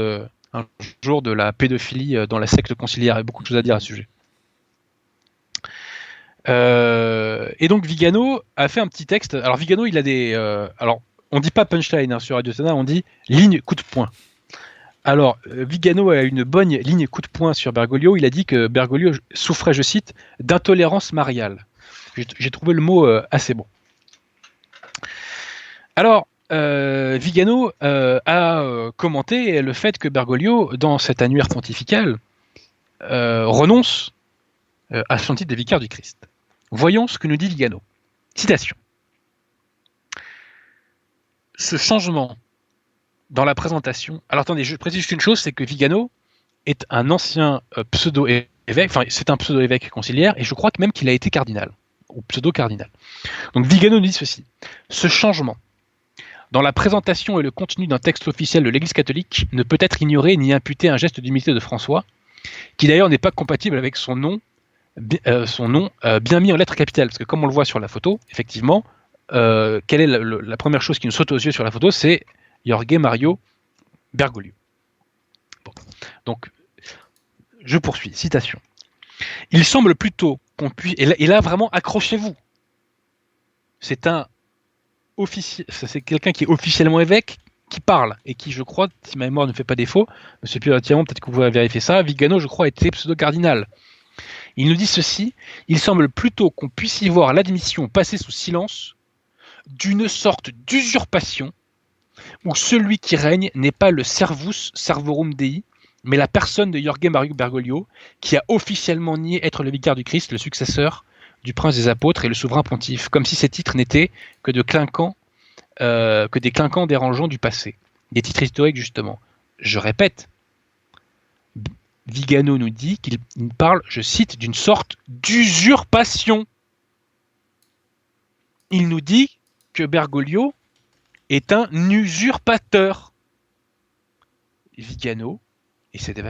A: un jour de la pédophilie euh, dans la secte conciliaire. Il y a beaucoup de choses à dire à ce sujet. Euh, et donc Vigano a fait un petit texte. Alors Vigano, il a des. alors, on dit pas punchline hein, sur Radio Sénat, on dit ligne coup de poing. Alors, Vigano a une bonne ligne coup de poing sur Bergoglio. Il a dit que Bergoglio souffrait, je cite, d'intolérance mariale. J'ai trouvé le mot assez bon. Alors, euh, Vigano euh, a euh, commenté le fait que Bergoglio, dans cet annuaire pontifical, renonce à son titre de vicaire du Christ. Voyons ce que nous dit Vigano. Citation. Ce changement dans la présentation. Alors attendez, je précise juste une chose, c'est que Vigano est un ancien pseudo-évêque, enfin c'est un pseudo-évêque conciliaire, et je crois que même qu'il a été cardinal, ou pseudo-cardinal. Donc Vigano nous dit ceci. Ce changement dans la présentation et le contenu d'un texte officiel de l'Église catholique ne peut être ignoré ni imputé un geste d'humilité de François, qui d'ailleurs n'est pas compatible avec son nom, euh, son nom euh, bien mis en lettres capitales. Parce que comme on le voit sur la photo, effectivement, euh, quelle est la, première chose qui nous saute aux yeux sur la photo C'est Jorge Mario Bergoglio. Donc, je poursuis. Citation. Il semble plutôt qu'on puisse. Et là vraiment, accrochez-vous. C'est un c'est quelqu'un qui est officiellement évêque qui parle et qui, je crois, si ma mémoire ne fait pas défaut, Monsieur Pierre peut-être que vous pouvez vérifier ça, Vigano, je crois, était pseudo-cardinal. Il nous dit ceci il semble plutôt qu'on puisse y voir l'admission passée sous silence d'une sorte d'usurpation où celui qui règne n'est pas le servus servorum dei, mais la personne de Jorge Mario Bergoglio, qui a officiellement nié être le vicaire du Christ, le successeur du prince des apôtres et le souverain pontife, comme si ces titres n'étaient que de clinquants, euh, que des clinquants dérangeants du passé, des titres historiques justement. Je répète, Vigano nous dit qu'il parle, je cite, d'une sorte d'usurpation. Il nous dit que Bergoglio est un usurpateur. Vigano, et c'est des.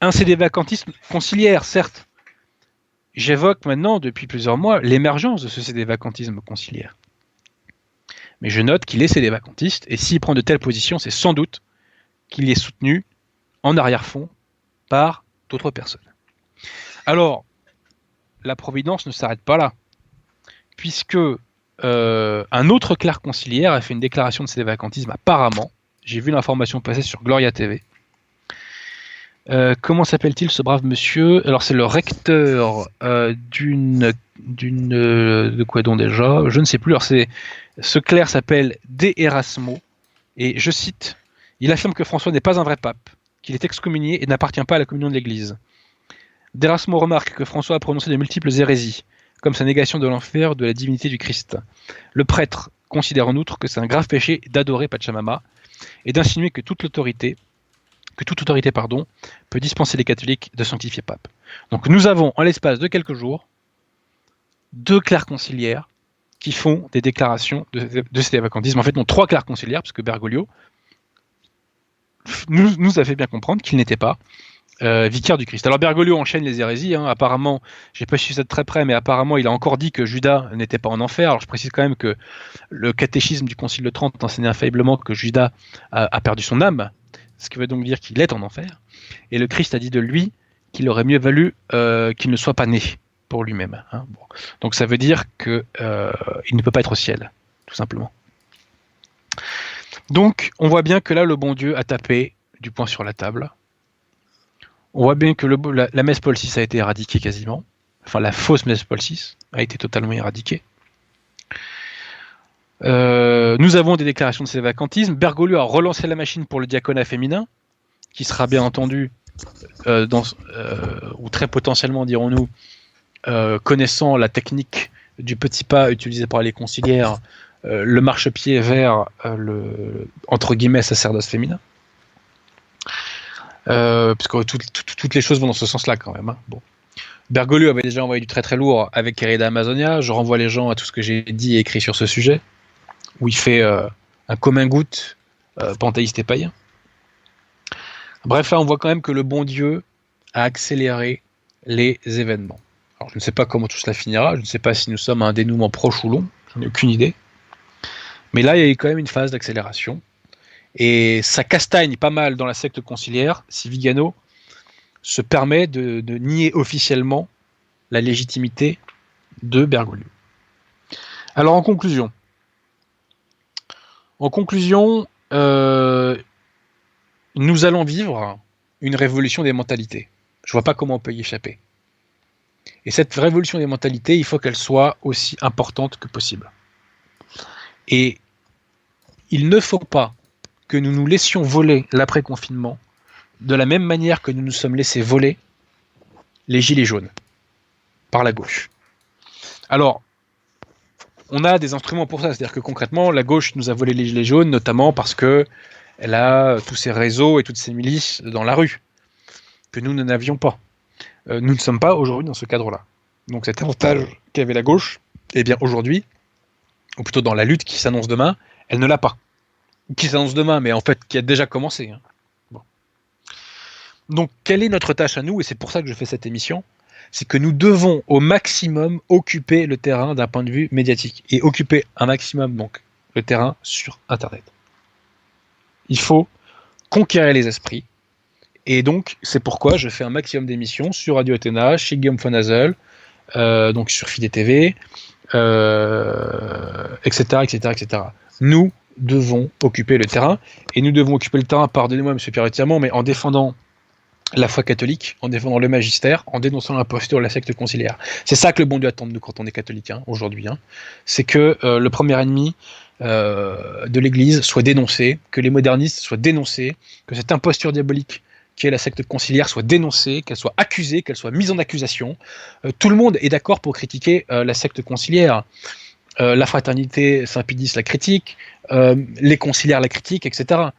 A: Un, c'est des vacantistes certes, J'évoque maintenant depuis plusieurs mois l'émergence de ce cédévacantisme conciliaire. Mais je note qu'il est vacantiste et s'il prend de telles positions, c'est sans doute qu'il est soutenu en arrière-fond par d'autres personnes. Alors, la Providence ne s'arrête pas là, puisque euh, un autre clerc conciliaire a fait une déclaration de vacantisme apparemment. J'ai vu l'information passer sur Gloria TV. Euh, comment s'appelle-t-il ce brave monsieur? Alors c'est le recteur euh, d'une de quoi donc déjà? Je ne sais plus. Ce clerc s'appelle De Erasmo et je cite il affirme que François n'est pas un vrai pape, qu'il est excommunié et n'appartient pas à la communion de l'Église. D'Erasmo remarque que François a prononcé de multiples hérésies, comme sa négation de l'enfer de la divinité du Christ. Le prêtre considère en outre que c'est un grave péché d'adorer Pachamama et d'insinuer que toute l'autorité, que toute autorité pardon, peut dispenser les catholiques de sanctifier pape. Donc nous avons, en l'espace de quelques jours, deux clercs conciliaires qui font des déclarations de, de vacantisme. En fait, non, trois clercs conciliaires, parce que Bergoglio nous, nous a fait bien comprendre qu'il n'était pas euh, vicaire du Christ. Alors Bergoglio enchaîne les hérésies. Hein. Apparemment, j'ai pas suivi ça de très près, mais apparemment, il a encore dit que Judas n'était pas en enfer. Alors je précise quand même que le catéchisme du Concile de Trente enseignait infailliblement que Judas a perdu son âme ce qui veut donc dire qu'il est en enfer. Et le Christ a dit de lui qu'il aurait mieux valu euh, qu'il ne soit pas né pour lui-même. Hein. Donc ça veut dire qu'il euh, ne peut pas être au ciel, tout simplement. Donc on voit bien que là, le bon Dieu a tapé du poing sur la table. On voit bien que la, messe Paul VI a été éradiquée quasiment. Enfin, la fausse messe Paul VI a été totalement éradiquée. Euh, nous avons des déclarations de ces vacantismes. Bergoglio a relancé la machine pour le diaconat féminin, qui sera bien entendu, euh, euh, ou très potentiellement dirons-nous, connaissant la technique du petit pas utilisé par les conciliaires, le marchepied vers le entre guillemets sacerdoce féminin. Puisque toutes les choses vont dans ce sens-là quand même. Hein. Bon. Bergoglio avait déjà envoyé du très très lourd avec Herida Amazonia. Je renvoie les gens à tout ce que j'ai dit et écrit sur ce sujet, où il fait euh, un commun goutte euh, panthéiste et païen. Bref, là, on voit quand même que le bon Dieu a accéléré les événements. Alors, je ne sais pas comment tout cela finira, je ne sais pas si nous sommes à un dénouement proche ou long, j'en ai aucune idée. Mais là, il y a eu quand même une phase d'accélération. Et ça castagne pas mal dans la secte conciliaire si Vigano se permet de, nier officiellement la légitimité de Bergoglio. Alors en conclusion, en conclusion, euh, nous allons vivre une révolution des mentalités. Je vois pas comment on peut y échapper. Et cette révolution des mentalités, il faut qu'elle soit aussi importante que possible. Et il ne faut pas que nous nous laissions voler l'après-confinement de la même manière que nous nous sommes laissés voler les gilets jaunes par la gauche. Alors, on a des instruments pour ça, c'est-à-dire que concrètement, la gauche nous a volé les gilets jaunes, notamment parce que elle a tous ses réseaux et toutes ses milices dans la rue, que nous n'avions pas. Euh, nous ne sommes pas aujourd'hui dans ce cadre-là. Donc cet avantage qu'avait la gauche, eh bien aujourd'hui, ou plutôt dans la lutte qui s'annonce demain, elle ne l'a pas. Qui s'annonce demain, mais en fait qui a déjà commencé. Hein. Donc, quelle est notre tâche à nous Et c'est pour ça que je fais cette émission. C'est que nous devons au maximum occuper le terrain d'un point de vue médiatique et occuper un maximum donc le terrain sur Internet. Il faut conquérir les esprits. Et donc, c'est pourquoi je fais un maximum d'émissions sur Radio Athéna, chez Guillaume Fonazel, euh, donc sur Fide TV, etc., etc., etc. Nous devons occuper le terrain, et nous devons occuper le terrain, pardonnez-moi, monsieur Pierre mais en défendant la foi catholique, en défendant le magistère, en dénonçant l'imposture de la secte conciliaire. C'est ça que le bon Dieu attend de nous quand on est catholique hein, aujourd'hui. Hein. C'est que euh, le premier ennemi euh, de l'Église soit dénoncé, que les modernistes soient dénoncés, que cette imposture diabolique qui est la secte conciliaire soit dénoncée, qu'elle soit accusée, qu'elle soit mise en accusation. Euh, tout le monde est d'accord pour critiquer la secte conciliaire. La fraternité Saint-Pédis la critique, les conciliaires la critiquent, etc.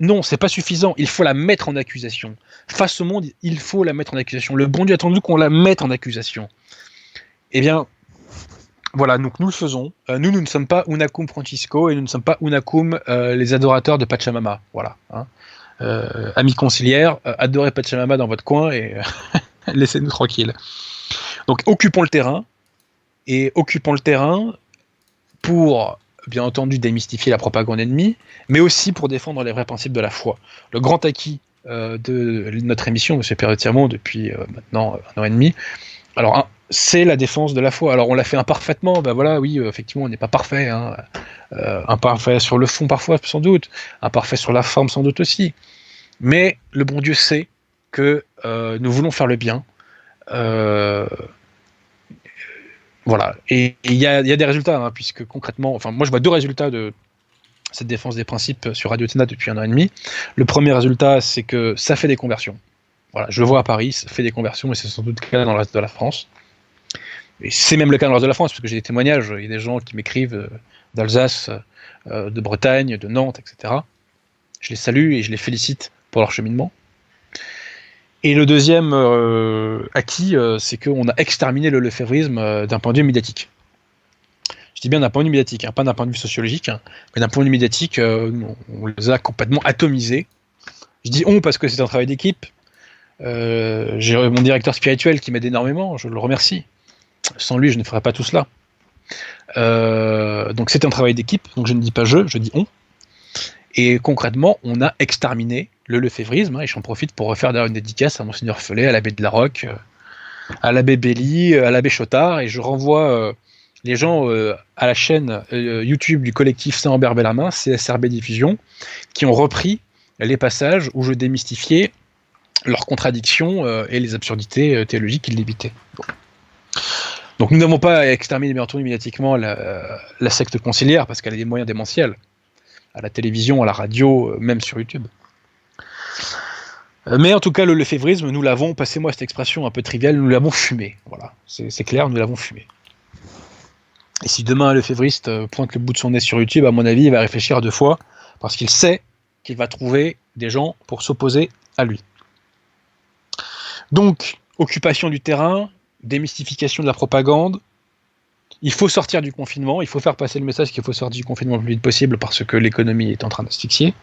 A: Non, c'est pas suffisant. Il faut la mettre en accusation. Face au monde, il faut la mettre en accusation. Le bon Dieu a attendu qu'on la mette en accusation. Eh bien, voilà, donc nous le faisons. Euh, nous, nous ne sommes pas Unacum Francisco et nous ne sommes pas Unacum euh, les adorateurs de Pachamama. Voilà. Hein. Euh, amis conciliaires, adorez Pachamama dans votre coin et laissez-nous tranquilles. Donc occupons le terrain et occupons le terrain pour bien entendu démystifier la propagande ennemie, mais aussi pour défendre les vrais principes de la foi. Le grand acquis euh, de notre émission, M. Perret-Tirmont, depuis euh, maintenant un an et demi, alors c'est la défense de la foi. Alors on l'a fait imparfaitement, ben voilà, oui, effectivement, on n'est pas parfait, hein. euh, imparfait sur le fond parfois sans doute, imparfait sur la forme sans doute aussi, mais le bon Dieu sait que nous voulons faire le bien. Voilà. Et il y, a, des résultats, hein, puisque concrètement, enfin, moi je vois deux résultats de cette défense des principes sur Radio Téna depuis un an et demi. Le premier résultat, c'est que ça fait des conversions. Voilà, je le vois à Paris, ça fait des conversions, et c'est sans doute le cas dans le reste de la France. Et c'est même le cas dans le reste de la France, parce que j'ai des témoignages, il y a des gens qui m'écrivent euh, d'Alsace, euh, de Bretagne, de Nantes, etc. Je les salue et je les félicite pour leur cheminement. Et le deuxième euh, acquis, euh, c'est qu'on a exterminé le lefévrisme euh, d'un point de vue médiatique. Je dis bien d'un point de vue médiatique, hein, pas d'un point de vue sociologique, hein, mais d'un point de vue médiatique, on les a complètement atomisés. Je dis on parce que c'est un travail d'équipe. J'ai mon directeur spirituel qui m'aide énormément, je le remercie. Sans lui, je ne ferais pas tout cela. donc c'est un travail d'équipe, donc je ne dis pas je, je dis on. Et concrètement, on a exterminé le lefévrisme, hein, et j'en profite pour refaire d'ailleurs une dédicace à Monseigneur Follet, à l'abbé de la Roque, euh, à l'abbé Belly, euh, à l'abbé Chotard, et je renvoie euh, les gens à la chaîne YouTube du collectif Saint-Ambert Bellamin, CSRB Diffusion, qui ont repris les passages où je démystifiais leurs contradictions et les absurdités théologiques qu'ils débitaient. Donc nous n'avons pas exterminé bien entendu médiatiquement la, la secte conciliaire parce qu'elle a des moyens démentiels à la télévision, à la radio, même sur YouTube. Euh, mais en tout cas, le lefévrisme, nous l'avons, passez-moi cette expression un peu triviale, nous l'avons fumé. Voilà, c'est clair, nous l'avons fumé. Et si demain un lefévriste euh, pointe le bout de son nez sur YouTube, à mon avis, il va réfléchir deux fois, parce qu'il sait qu'il va trouver des gens pour s'opposer à lui. Donc, occupation du terrain, démystification de la propagande. Il faut sortir du confinement, il faut faire passer le message qu'il faut sortir du confinement le plus vite possible parce que l'économie est en train d'asphyxier.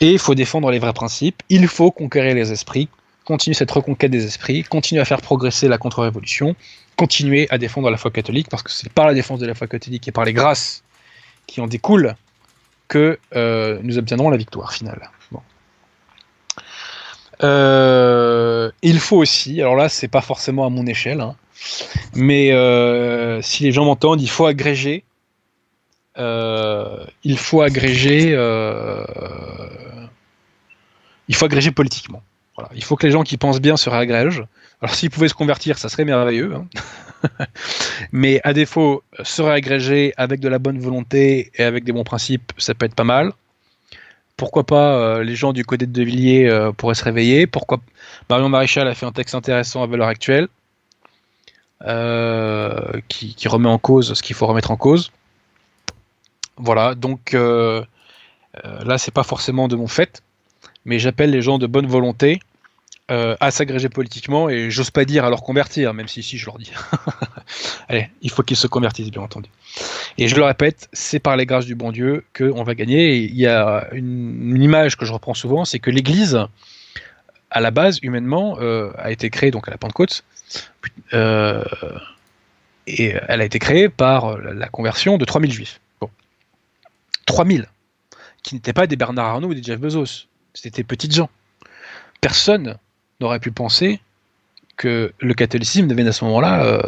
A: Et il faut défendre les vrais principes. Il faut conquérir les esprits, continuer cette reconquête des esprits, continuer à faire progresser la contre-révolution, continuer à défendre la foi catholique parce que c'est par la défense de la foi catholique et par les grâces qui en découlent que euh, nous obtiendrons la victoire finale. Euh, il faut aussi, alors là c'est pas forcément à mon échelle, hein, mais euh, si les gens m'entendent, il faut agréger. Il faut agréger. il faut agréger politiquement. Il faut que les gens qui pensent bien se réagrègent. Alors s'ils pouvaient se convertir, ça serait merveilleux. Hein. Mais à défaut, se réagréger avec de la bonne volonté et avec des bons principes, ça peut être pas mal. Pourquoi pas euh, les gens du côté de Villiers euh, pourraient se réveiller Pourquoi Marion Maréchal a fait un texte intéressant à valeur actuelle euh, qui, remet en cause ce qu'il faut remettre en cause. Voilà, donc là c'est pas forcément de mon fait, mais j'appelle les gens de bonne volonté euh, à s'agréger politiquement et j'ose pas dire à leur convertir, même si si je leur dis. Allez, il faut qu'ils se convertissent, bien entendu. Et je le répète, c'est par les grâces du bon Dieu qu'on va gagner. Il y a une, image que je reprends souvent, c'est que l'Église, à la base, humainement, euh, a été créée donc à la Pentecôte. Euh, et elle a été créée par la conversion de 3000 juifs. Bon. 3000 qui n'étaient pas des Bernard Arnault ou des Jeff Bezos. C'était petites gens. Personne n'aurait pu penser que le catholicisme devienne à ce moment-là euh,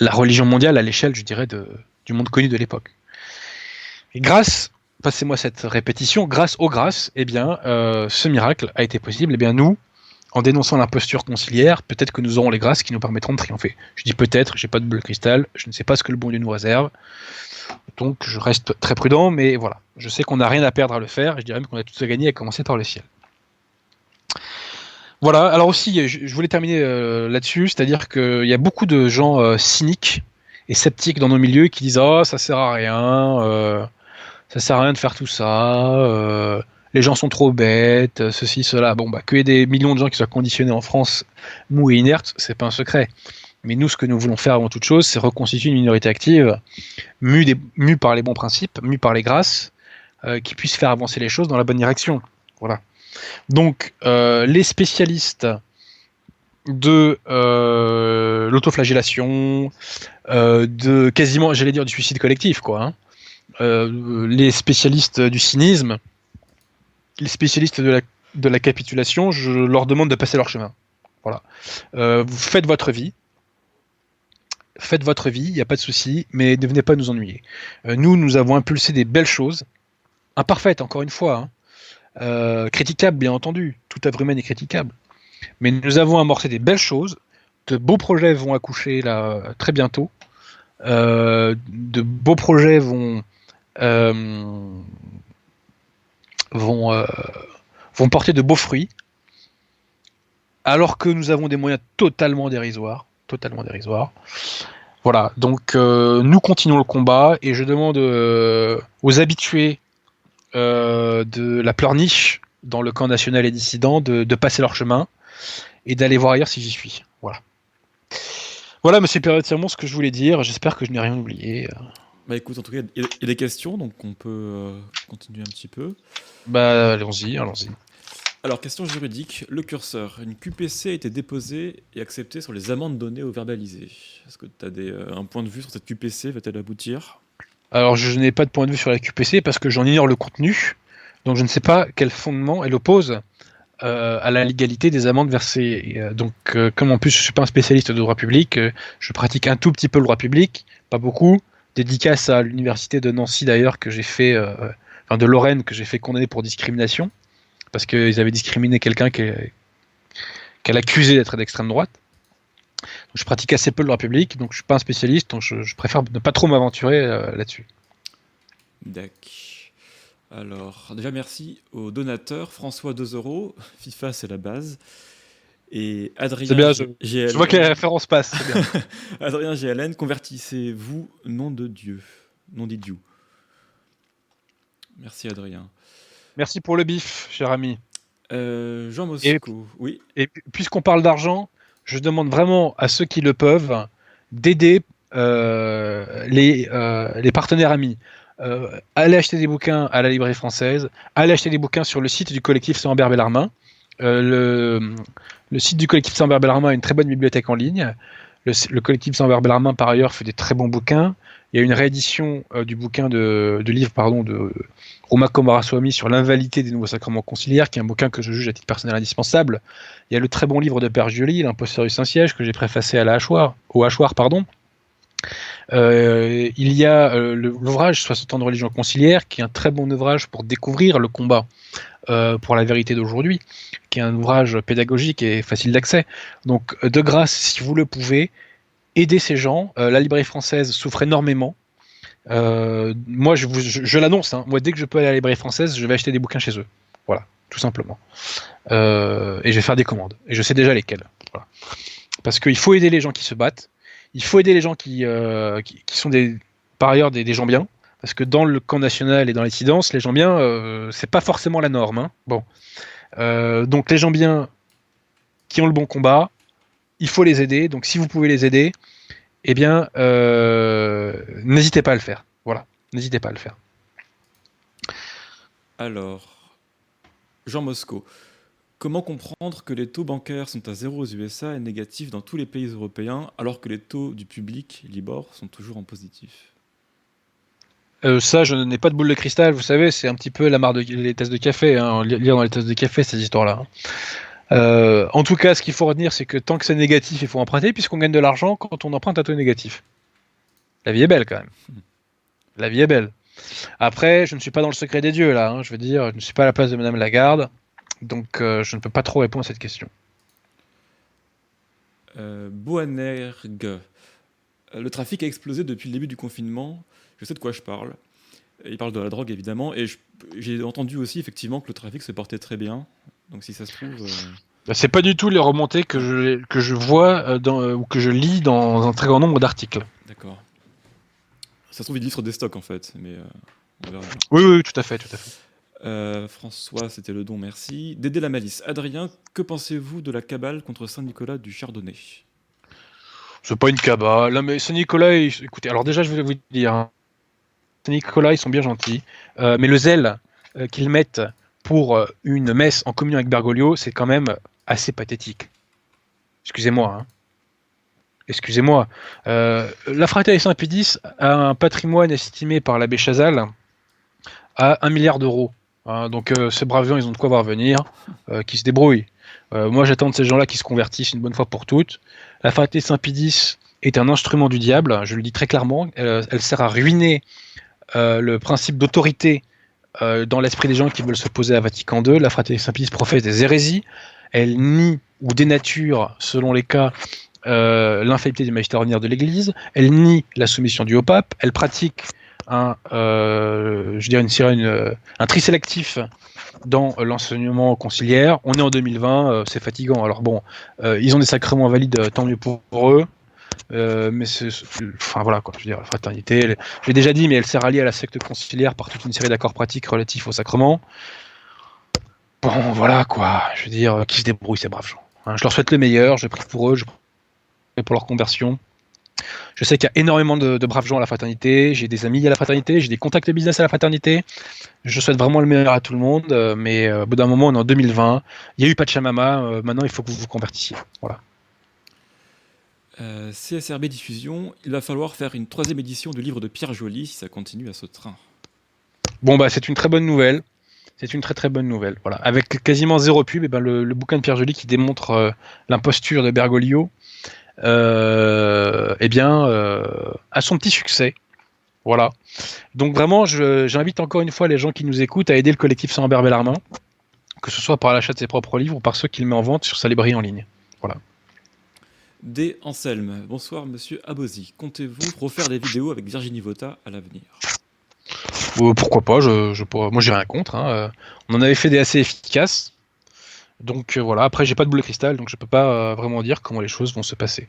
A: la religion mondiale à l'échelle, je dirais, du monde connu de l'époque. Et grâce, passez-moi cette répétition, grâce aux grâces, eh bien, euh, ce miracle a été possible. Eh bien, nous, en dénonçant l'imposture conciliaire, peut-être que nous aurons les grâces qui nous permettront de triompher. Je dis peut-être, j'ai pas de boule cristal, je ne sais pas ce que le bon Dieu nous réserve, donc je reste très prudent, mais voilà, je sais qu'on n'a rien à perdre à le faire, je dirais même qu'on a tout à gagner à commencer par le ciel. Voilà, alors aussi, je, voulais terminer euh, là-dessus, c'est-à-dire qu'il y a beaucoup de gens euh, cyniques et sceptiques dans nos milieux qui disent Oh, ça sert à rien, euh, ça sert à rien de faire tout ça, les gens sont trop bêtes, ceci, cela. Bon, bah, qu'il y ait des millions de gens qui soient conditionnés en France, mous et inertes, c'est pas un secret. Mais nous, ce que nous voulons faire avant toute chose, c'est reconstituer une minorité active, mue, par les bons principes, mue par les grâces, qui puisse faire avancer les choses dans la bonne direction. Voilà. Donc, euh, les spécialistes de euh, l'autoflagellation, euh, de quasiment, j'allais dire, du suicide collectif, quoi. Hein. les spécialistes du cynisme, les spécialistes de la, capitulation, je leur demande de passer leur chemin. Voilà. vous faites votre vie, faites votre vie, il n'y a pas de souci, mais ne venez pas nous ennuyer. nous, nous avons impulsé des belles choses, imparfaites encore une fois, hein, euh, critiquable, bien entendu. Toute œuvre humaine est critiquable. Mais nous avons amorcé des belles choses. De beaux projets vont accoucher là très bientôt. Euh, de beaux projets euh, vont porter de beaux fruits. Alors que nous avons des moyens totalement dérisoires, totalement dérisoires. Voilà, donc nous continuons le combat et je demande aux habitués euh, de la pleurniche dans le camp national et dissident de, passer leur chemin et d'aller voir ailleurs si j'y suis. Voilà. Voilà, monsieur Période ce que je voulais dire. J'espère que je n'ai rien oublié.
B: Bah écoute, en tout cas, il y, a des questions, donc on peut euh, continuer un petit peu.
A: Bah allons-y, allons-y.
B: Alors, question juridique. Le curseur, une QPC a été déposée et acceptée sur les amendes données au verbalisé. Est-ce que tu as euh, un point de vue sur cette QPC Va-t-elle aboutir?
A: Alors je n'ai pas de point de vue sur la QPC parce que j'en ignore le contenu, donc je ne sais pas quel fondement elle oppose euh, à la légalité des amendes versées. Euh, donc comme en plus je ne suis pas un spécialiste de droit public, je pratique un tout petit peu le droit public, pas beaucoup. Dédicace à l'université de Nancy d'ailleurs que j'ai fait, enfin de Lorraine que j'ai fait condamner pour discrimination parce qu'ils avaient discriminé quelqu'un qu'elle accusait d'être d'extrême droite je pratique assez peu le droit public, donc je suis pas un spécialiste, donc je, préfère ne pas trop m'aventurer euh, là-dessus.
B: D'accord. Alors, déjà merci aux donateurs. François 2 euros, FIFA c'est la base. Et Adrien.
A: Bien, je, vois que les références passent.
B: Adrien GLN, convertissez-vous, nom de Dieu. Nom Dieu. Merci Adrien.
A: Merci pour le bif, cher ami.
B: Euh, Jean Mosco, oui.
A: Et puisqu'on parle d'argent, je demande vraiment à ceux qui le peuvent d'aider les, les partenaires amis. allez acheter des bouquins à la librairie française, allez acheter des bouquins sur le site du collectif Saint-Ambert Bellarmin. le, le site du collectif Saint-Ambert Bellarmin a une très bonne bibliothèque en ligne. Le, collectif Saint-Ambert Bellarmin, par ailleurs, fait des très bons bouquins. Il y a une réédition du bouquin de, livre pardon, de Roma Komaraswamy sur l'invalidité des nouveaux sacrements conciliaires, qui est un bouquin que je juge à titre personnel indispensable. Il y a le très bon livre de Père Joly, L'imposteur du Saint-Siège, que j'ai préfacé à la hachoir, au hachoir. Pardon. Euh, il y a euh, l'ouvrage 60 ans de religion conciliaire, qui est un très bon ouvrage pour découvrir le combat euh, pour la vérité d'aujourd'hui, qui est un ouvrage pédagogique et facile d'accès. Donc, de grâce, si vous le pouvez, aidez ces gens. la librairie française souffre énormément euh, moi, je, l'annonce. Hein. Moi, dès que je peux aller à la librairie française, je vais acheter des bouquins chez eux. Voilà, tout simplement. Euh, et je vais faire des commandes. Et je sais déjà lesquelles. Parce qu'il faut aider les gens qui se battent. Il faut aider les gens qui, euh, sont des, par ailleurs des, gens bien. Parce que dans le camp national et dans les les gens bien, c'est pas forcément la norme. Hein. Bon. donc les gens bien qui ont le bon combat, il faut les aider. Donc si vous pouvez les aider, eh bien, euh, n'hésitez pas à le faire. Voilà, n'hésitez pas à le faire.
B: Alors, Jean Mosco, comment comprendre que les taux bancaires sont à zéro aux USA et négatifs dans tous les pays européens, alors que les taux du public, Libor, sont toujours en positif?
A: Euh, ça, je n'ai pas de boule de cristal, vous savez, c'est un petit peu la marre de les tasses de café, hein, lire dans les tasses de café ces histoires-là. Hein. Euh, en tout cas, ce qu'il faut retenir, c'est que tant que c'est négatif, il faut emprunter, puisqu'on gagne de l'argent quand on emprunte à taux négatif. La vie est belle quand même. La vie est belle. Après, je ne suis pas dans le secret des dieux là. Hein. je veux dire, je ne suis pas à la place de Madame Lagarde, donc euh, je ne peux pas trop répondre à cette question.
B: Euh, Boanerg. Le trafic a explosé depuis le début du confinement. Je sais de quoi je parle. Il parle de la drogue évidemment, et j'ai entendu aussi effectivement que le trafic se portait très bien. Donc si ça se trouve. Euh,
A: bah, c'est pas du tout les remontées que je, que je vois euh, dans, euh, ou que je lis dans un très grand nombre d'articles.
B: D'accord. Ça se trouve, il livre des stocks en fait, mais
A: Oui, oui, tout à fait, tout à
B: fait. François, c'était le don, merci. Dédé la malice. Adrien, que pensez-vous de la cabale contre Saint-Nicolas du Chardonnay?
A: C'est pas une cabale. mais Saint-Nicolas, écoutez, alors déjà, je vais vous dire, hein. Saint-Nicolas, ils sont bien gentils, mais le zèle qu'ils mettent pour euh, une messe en communion avec Bergoglio, c'est quand même assez pathétique. Excusez-moi. Hein. Excusez-moi. Euh, la Fraternité Saint-Pédis a un patrimoine estimé par l'abbé Chazal à 1 milliard d'euros. Hein. donc euh, ces braves gens, ils ont de quoi voir venir, qui se débrouillent. moi, j'attends de ces gens-là qui se convertissent une bonne fois pour toutes. La Fraternité Saint-Pédis est un instrument du diable, je le dis très clairement. elle sert à ruiner le principe d'autorité euh, dans l'esprit des gens qui veulent s'opposer à Vatican II, la fraternité Saint-Pie professe des hérésies. Elle nie ou dénature, selon les cas, euh, l'infaillibilité du magistère ordinaire de l'Église. Elle nie la soumission du haut pape. Elle pratique un, euh, je dirais une, un tri sélectif dans l'enseignement conciliaire. On est en 2020, c'est fatigant. Alors bon, ils ont des sacrements valides, tant mieux pour eux. Euh, mais c'est, enfin voilà quoi, je veux dire, la fraternité, j'ai déjà dit, mais elle à lier à la secte conciliaire par toute une série d'accords pratiques relatifs au sacrement. Bon, voilà quoi, je veux dire, qui se débrouillent ces braves gens. Hein. je leur souhaite le meilleur, je prie pour eux, je prie pour leur conversion. Je sais qu'il y a énormément de, braves gens à la fraternité, j'ai des amis à la fraternité, j'ai des contacts business à la fraternité. Je souhaite vraiment le meilleur à tout le monde, euh, mais euh, au bout d'un moment, on est en 2020. Il y a eu Pachamama, maintenant il faut que vous vous convertissiez. Voilà.
B: Euh, CSRB Diffusion, il va falloir faire une troisième édition du livre de Pierre Joly si ça continue à ce train.
A: Bon, bah, c'est une très bonne nouvelle. C'est une très très bonne nouvelle. Voilà. Avec quasiment zéro pub, eh ben, le, bouquin de Pierre Joly qui démontre euh, l'imposture de Bergoglio, euh, eh bien, a son petit succès. Voilà. Donc vraiment, j'invite encore une fois les gens qui nous écoutent à aider le collectif Saint-Lambert Bellarmin, que ce soit par l'achat de ses propres livres ou par ceux qu'il met en vente sur sa librairie en ligne. Voilà.
B: D. Anselme. Bonsoir, monsieur Abosi. Comptez-vous refaire des vidéos avec Virginie Vota à l'avenir?
A: Euh, Pourquoi pas je, je, Moi, j'ai rien contre. Hein. Euh, on en avait fait des assez efficaces. Donc euh, voilà, après, j'ai pas de boule de cristal, donc je peux pas vraiment dire comment les choses vont se passer.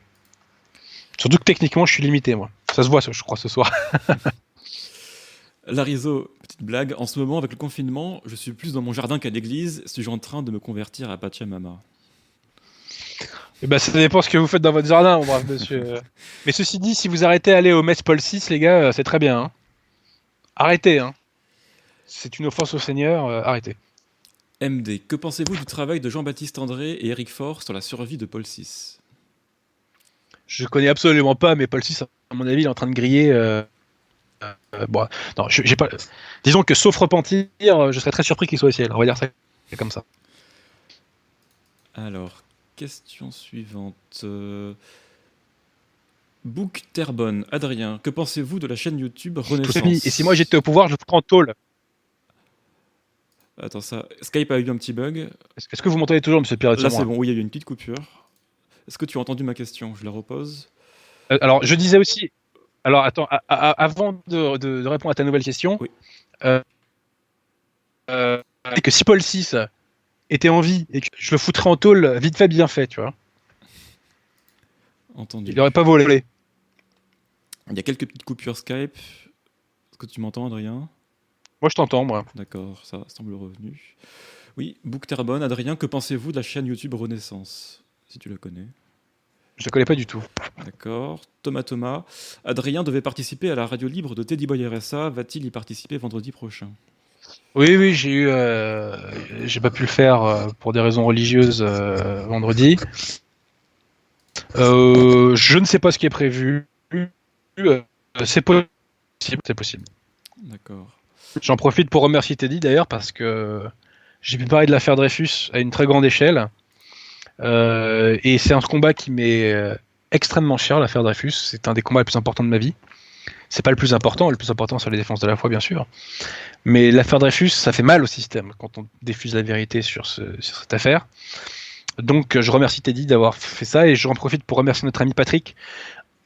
A: Surtout que techniquement, je suis limité, moi. Ça se voit, je crois, ce soir.
B: Larizo, petite blague. En ce moment, avec le confinement, je suis plus dans mon jardin qu'à l'église. Suis-je en train de me convertir à Pachamama?
A: Eh ben, ça dépend ce que vous faites dans votre jardin, mon brave monsieur. Mais ceci dit, si vous arrêtez d'aller au Metz Paul 6, les gars, c'est très bien. hein. Arrêtez, hein. C'est une offense au Seigneur, euh, arrêtez.
B: MD, que pensez-vous du travail de Jean-Baptiste André et Eric Faure sur la survie de Paul VI
A: Je connais absolument pas, mais Paul 6, à mon avis, il est en train de griller. euh, euh, bon, non, je- j'ai pas. Disons que sauf repentir, euh, je serais très surpris qu'il soit au ciel. On va dire ça c'est comme ça.
B: Alors, question suivante. Euh, Book Terbonne, Adrien, que pensez-vous de la chaîne YouTube Renaissance
A: mis. Et si moi j'étais au pouvoir, je vous prends en tôle.
B: Attends, ça. Skype a eu un petit bug.
A: Est-ce que vous m'entendez toujours, monsieur Pirate
B: Là, c'est bon, oui, il y a eu une petite coupure. Est-ce que tu as entendu ma question? Je la repose.
A: Euh, Alors, je disais aussi. Alors, attends, a- a- avant de, répondre à ta nouvelle question,
B: Oui.
A: euh, euh, que si Paul VI était en vie et que je le foutrais en tôle, vite fait, bien fait, tu vois.
B: Entendu.
A: Il n'aurait pas volé.
B: Il y a quelques petites coupures Skype. Est-ce que tu m'entends, Adrien?
A: Moi, je t'entends, moi.
B: D'accord, ça semble revenu. Oui, Book Terbonne, Adrien, que pensez-vous de la chaîne YouTube Renaissance? Si tu la connais.
A: Je ne connais pas du tout.
B: D'accord. Thomas Thomas. Adrien devait participer à la radio libre de Teddy Boy RSA. Va-t-il y participer vendredi prochain?
A: Oui, oui, j'ai eu. euh, j'ai pas pu le faire euh, pour des raisons religieuses euh, vendredi. Je ne sais pas ce qui est prévu. C'est possible. C'est possible.
B: D'accord.
A: J'en profite pour remercier Teddy d'ailleurs parce que j'ai pu parler de l'affaire Dreyfus à une très grande échelle. Et c'est un combat qui m'est extrêmement cher, l'affaire Dreyfus. C'est un des combats les plus importants de ma vie. C'est pas le plus important, le plus important c'est la défense de la foi bien sûr. Mais l'affaire Dreyfus, ça fait mal au système quand on diffuse la vérité sur, ce, sur cette affaire. Donc je remercie Teddy d'avoir fait ça et j'en profite pour remercier notre ami Patrick.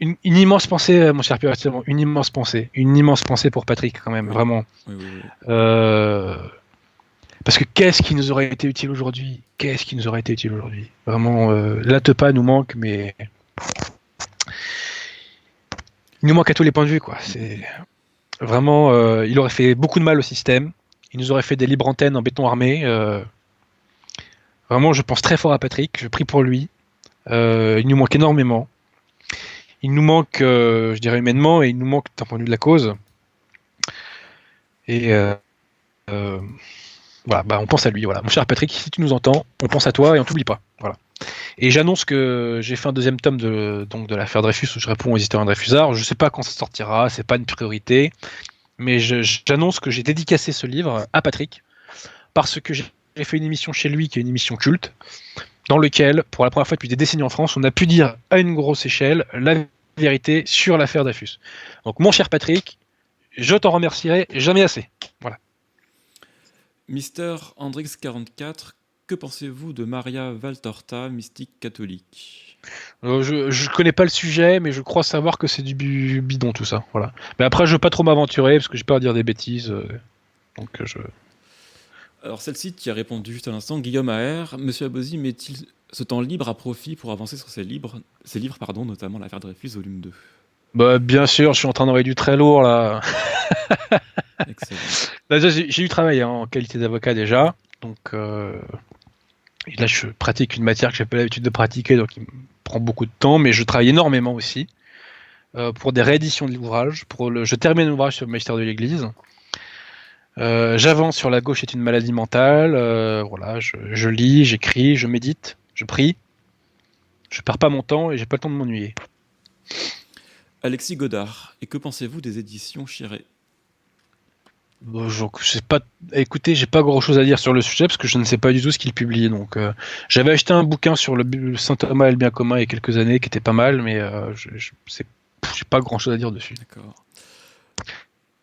A: Une, une immense pensée, euh, mon cher Pierre, une immense pensée, une immense pensée pour Patrick quand même, vraiment.
B: Oui, oui, oui.
A: Euh, Parce que qu'est-ce qui nous aurait été utile aujourd'hui? Qu'est-ce qui nous aurait été utile aujourd'hui? Vraiment, euh, la Tepa nous manque, mais il nous manque à tous les points de vue, quoi. Vraiment, euh, il aurait fait beaucoup de mal au système. Il nous aurait fait des libres antennes en béton armé. euh. Vraiment, je pense très fort à Patrick. Je prie pour lui. Euh, il nous manque énormément. Il nous manque, je dirais humainement, et il nous manque d'un point de vue de la cause. Et voilà, bah, on pense à lui. Voilà, mon cher Patrick, si tu nous entends, on pense à toi et on t'oublie pas. Voilà. Et j'annonce que j'ai fait un deuxième tome de donc de l'affaire Dreyfus où je réponds aux historiens Dreyfusards. Je sais pas quand ça sortira, c'est pas une priorité, mais j'annonce que j'ai dédicacé ce livre à Patrick parce que j'ai fait une émission chez lui qui est une émission culte dans lequel, pour la première fois depuis des décennies en France, on a pu dire à une grosse échelle la vérité sur l'affaire Dreyfus. Donc mon cher Patrick, je t'en remercierai jamais assez.
B: Mister Hendrix44, que pensez-vous de Maria Valtorta, mystique catholique?
A: Euh, je, je connais pas le sujet, mais je crois savoir que c'est du bidon tout ça. Voilà. Mais après, je veux pas trop m'aventurer parce que j'ai peur de dire des bêtises. euh, donc euh, je.
B: Alors celle-ci, tu as répondu juste à l'instant, Guillaume AR, Monsieur Abosi met-il ce temps libre à profit pour avancer sur ses livres, ses livres pardon, notamment l'affaire Dreyfus, volume 2
A: Bah bien sûr, je suis en train d'envoyer du très lourd là.
B: Excellent.
A: Déjà, j'ai j'ai eu travail hein, en qualité d'avocat déjà, donc euh, là je pratique une matière que j'ai pas l'habitude de pratiquer, donc il me prend beaucoup de temps, mais je travaille énormément aussi euh, pour des rééditions de l'ouvrage. Je termine l'ouvrage sur le magistère de l'Église. Euh, J'avance sur la gauche est une maladie mentale. euh, voilà, je, je lis, j'écris, je médite, je prie. Je perds pas mon temps et j'ai pas le temps de m'ennuyer.
B: Alexis Godard, et que pensez-vous des éditions Chiré?
A: Bon, je sais pas. Écoutez, j'ai pas grand chose à dire sur le sujet parce que je ne sais pas du tout ce qu'il publie. Donc, euh, j'avais acheté un bouquin sur le Saint Thomas et le bien commun il y a quelques années qui était pas mal, mais euh, je, j'ai pas grand chose à dire dessus.
B: D'accord.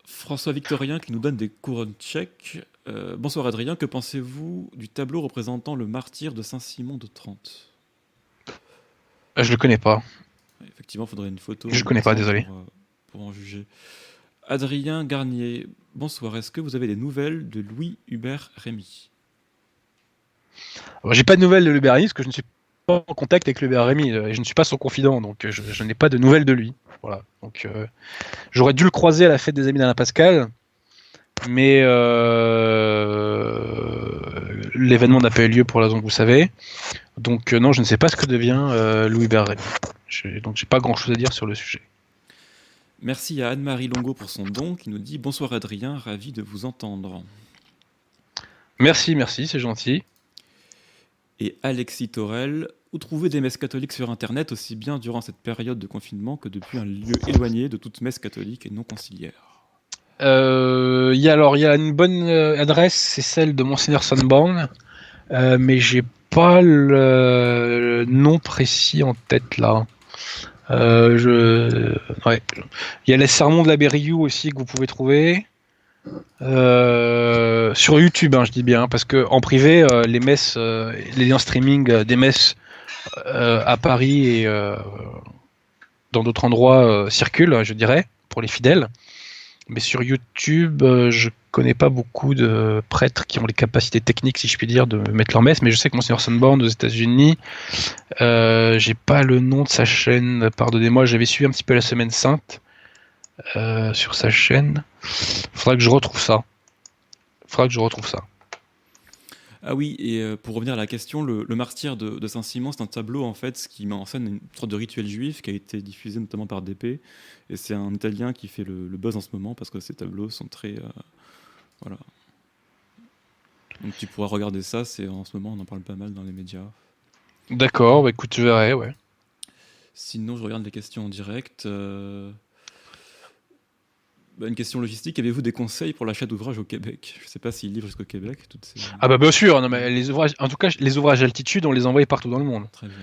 B: François Victorien qui nous donne des couronnes tchèques. Euh, bonsoir Adrien, que pensez-vous du tableau représentant le martyr de Saint-Simon de Trente?
A: Je le connais pas.
B: Effectivement, il faudrait une photo.
A: Je connais pas, désolé.
B: Pour en juger. Adrien Garnier, bonsoir. Est-ce que vous avez des nouvelles de Louis Hubert Rémy?
A: J'ai pas de nouvelles de Hubert Rémy parce que je ne suis pas en contact avec Hubert Rémy euh, et je ne suis pas son confident, donc euh, je, n'ai pas de nouvelles de lui. Voilà. Euh, j'aurais dû le croiser à la fête des amis d'Alain Pascal, mais l'événement n'a pas eu lieu pour la raison que vous savez. Donc non, je ne sais pas ce que devient Louis Berret. Donc j'ai pas grand-chose à dire sur le sujet.
B: Merci à Anne-Marie Longo pour son don qui nous dit Bonsoir Adrien, ravi de vous entendre.
A: Merci, merci, c'est gentil.
B: Et Alexis Torel, où trouver des messes catholiques sur Internet aussi bien durant cette période de confinement que depuis un lieu éloigné de toute messe catholique et non conciliaire?
A: Euh, y a, Alors, il y a une bonne euh, adresse, c'est celle de Monseigneur Sunborn, euh, mais j'ai pas le nom précis en tête là. Euh, je... Il y a les sermons de la Berriou aussi que vous pouvez trouver. Euh, sur YouTube, hein, je dis bien, parce que en privé, euh, les messes, les liens streaming des messes à Paris et dans d'autres endroits circulent, je dirais, pour les fidèles. Mais sur YouTube, je connais pas beaucoup de prêtres qui ont les capacités techniques, si je puis dire, de mettre leur messe, mais je sais que Monseigneur Sunborn aux États-Unis, euh, j'ai pas le nom de sa chaîne, pardonnez-moi, j'avais suivi un petit peu la Semaine Sainte euh, sur sa chaîne. Faudra que je retrouve ça. Faudra que je retrouve ça.
B: Ah oui, et euh, pour revenir à la question, le, martyr de, Saint-Simon, c'est un tableau en fait qui met en scène une sorte de rituel juif qui a été diffusé notamment par DP. Et c'est un Italien qui fait le, buzz en ce moment parce que ces tableaux sont très, voilà. Donc tu pourras regarder ça, c'est en ce moment on en parle pas mal dans les médias.
A: D'accord, bah écoute, je verrai, ouais.
B: Sinon, je regarde les questions en direct. Euh, une question logistique, avez-vous des conseils pour l'achat d'ouvrages au Québec? Je ne sais pas s'ils livrent jusqu'au Québec.
A: Ah bah bien sûr, non, mais les ouvrages, en tout cas les ouvrages altitude, on les envoie partout dans le monde. Très bien.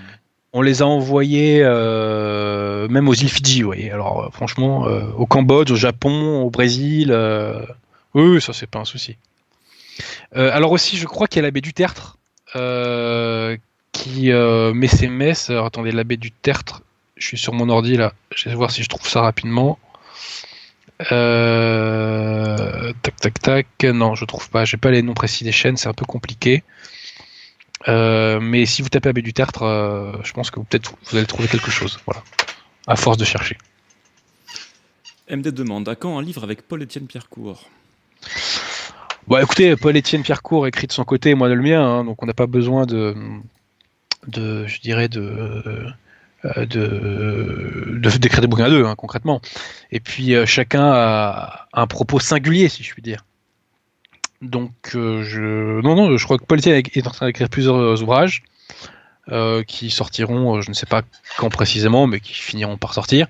A: On les a envoyés euh, même aux îles Fidji, voyez. Alors euh, franchement, au Cambodge, au Japon, au Brésil, oui, ça c'est pas un souci. Euh, alors aussi, je crois qu'il y a la baie du Tertre euh, qui euh, met ses messes. attendez, la baie du Tertre, je suis sur mon ordi là, je vais voir si je trouve ça rapidement. Tac tac tac, non, je trouve pas, j'ai pas les noms précis des chaînes, c'est un peu compliqué. mais si vous tapez baie du Tertre, je pense que peut-être vous allez trouver quelque chose, voilà, à force de chercher.
B: MD demande à quand un livre avec Paul-Étienne Pierrecourt?
A: Bon, écoutez, Paul-Étienne Pierrecourt écrit de son côté, moi de le mien, hein, donc on n'a pas besoin de, de, je dirais, de, euh, de, d'écrire des bouquins à deux, hein, concrètement. Et puis euh, chacun a un propos singulier, si je puis dire. Donc, euh, je, non, non, je crois que Paul-Étienne est en train d'écrire plusieurs ouvrages qui sortiront, je ne sais pas quand précisément, mais qui finiront par sortir.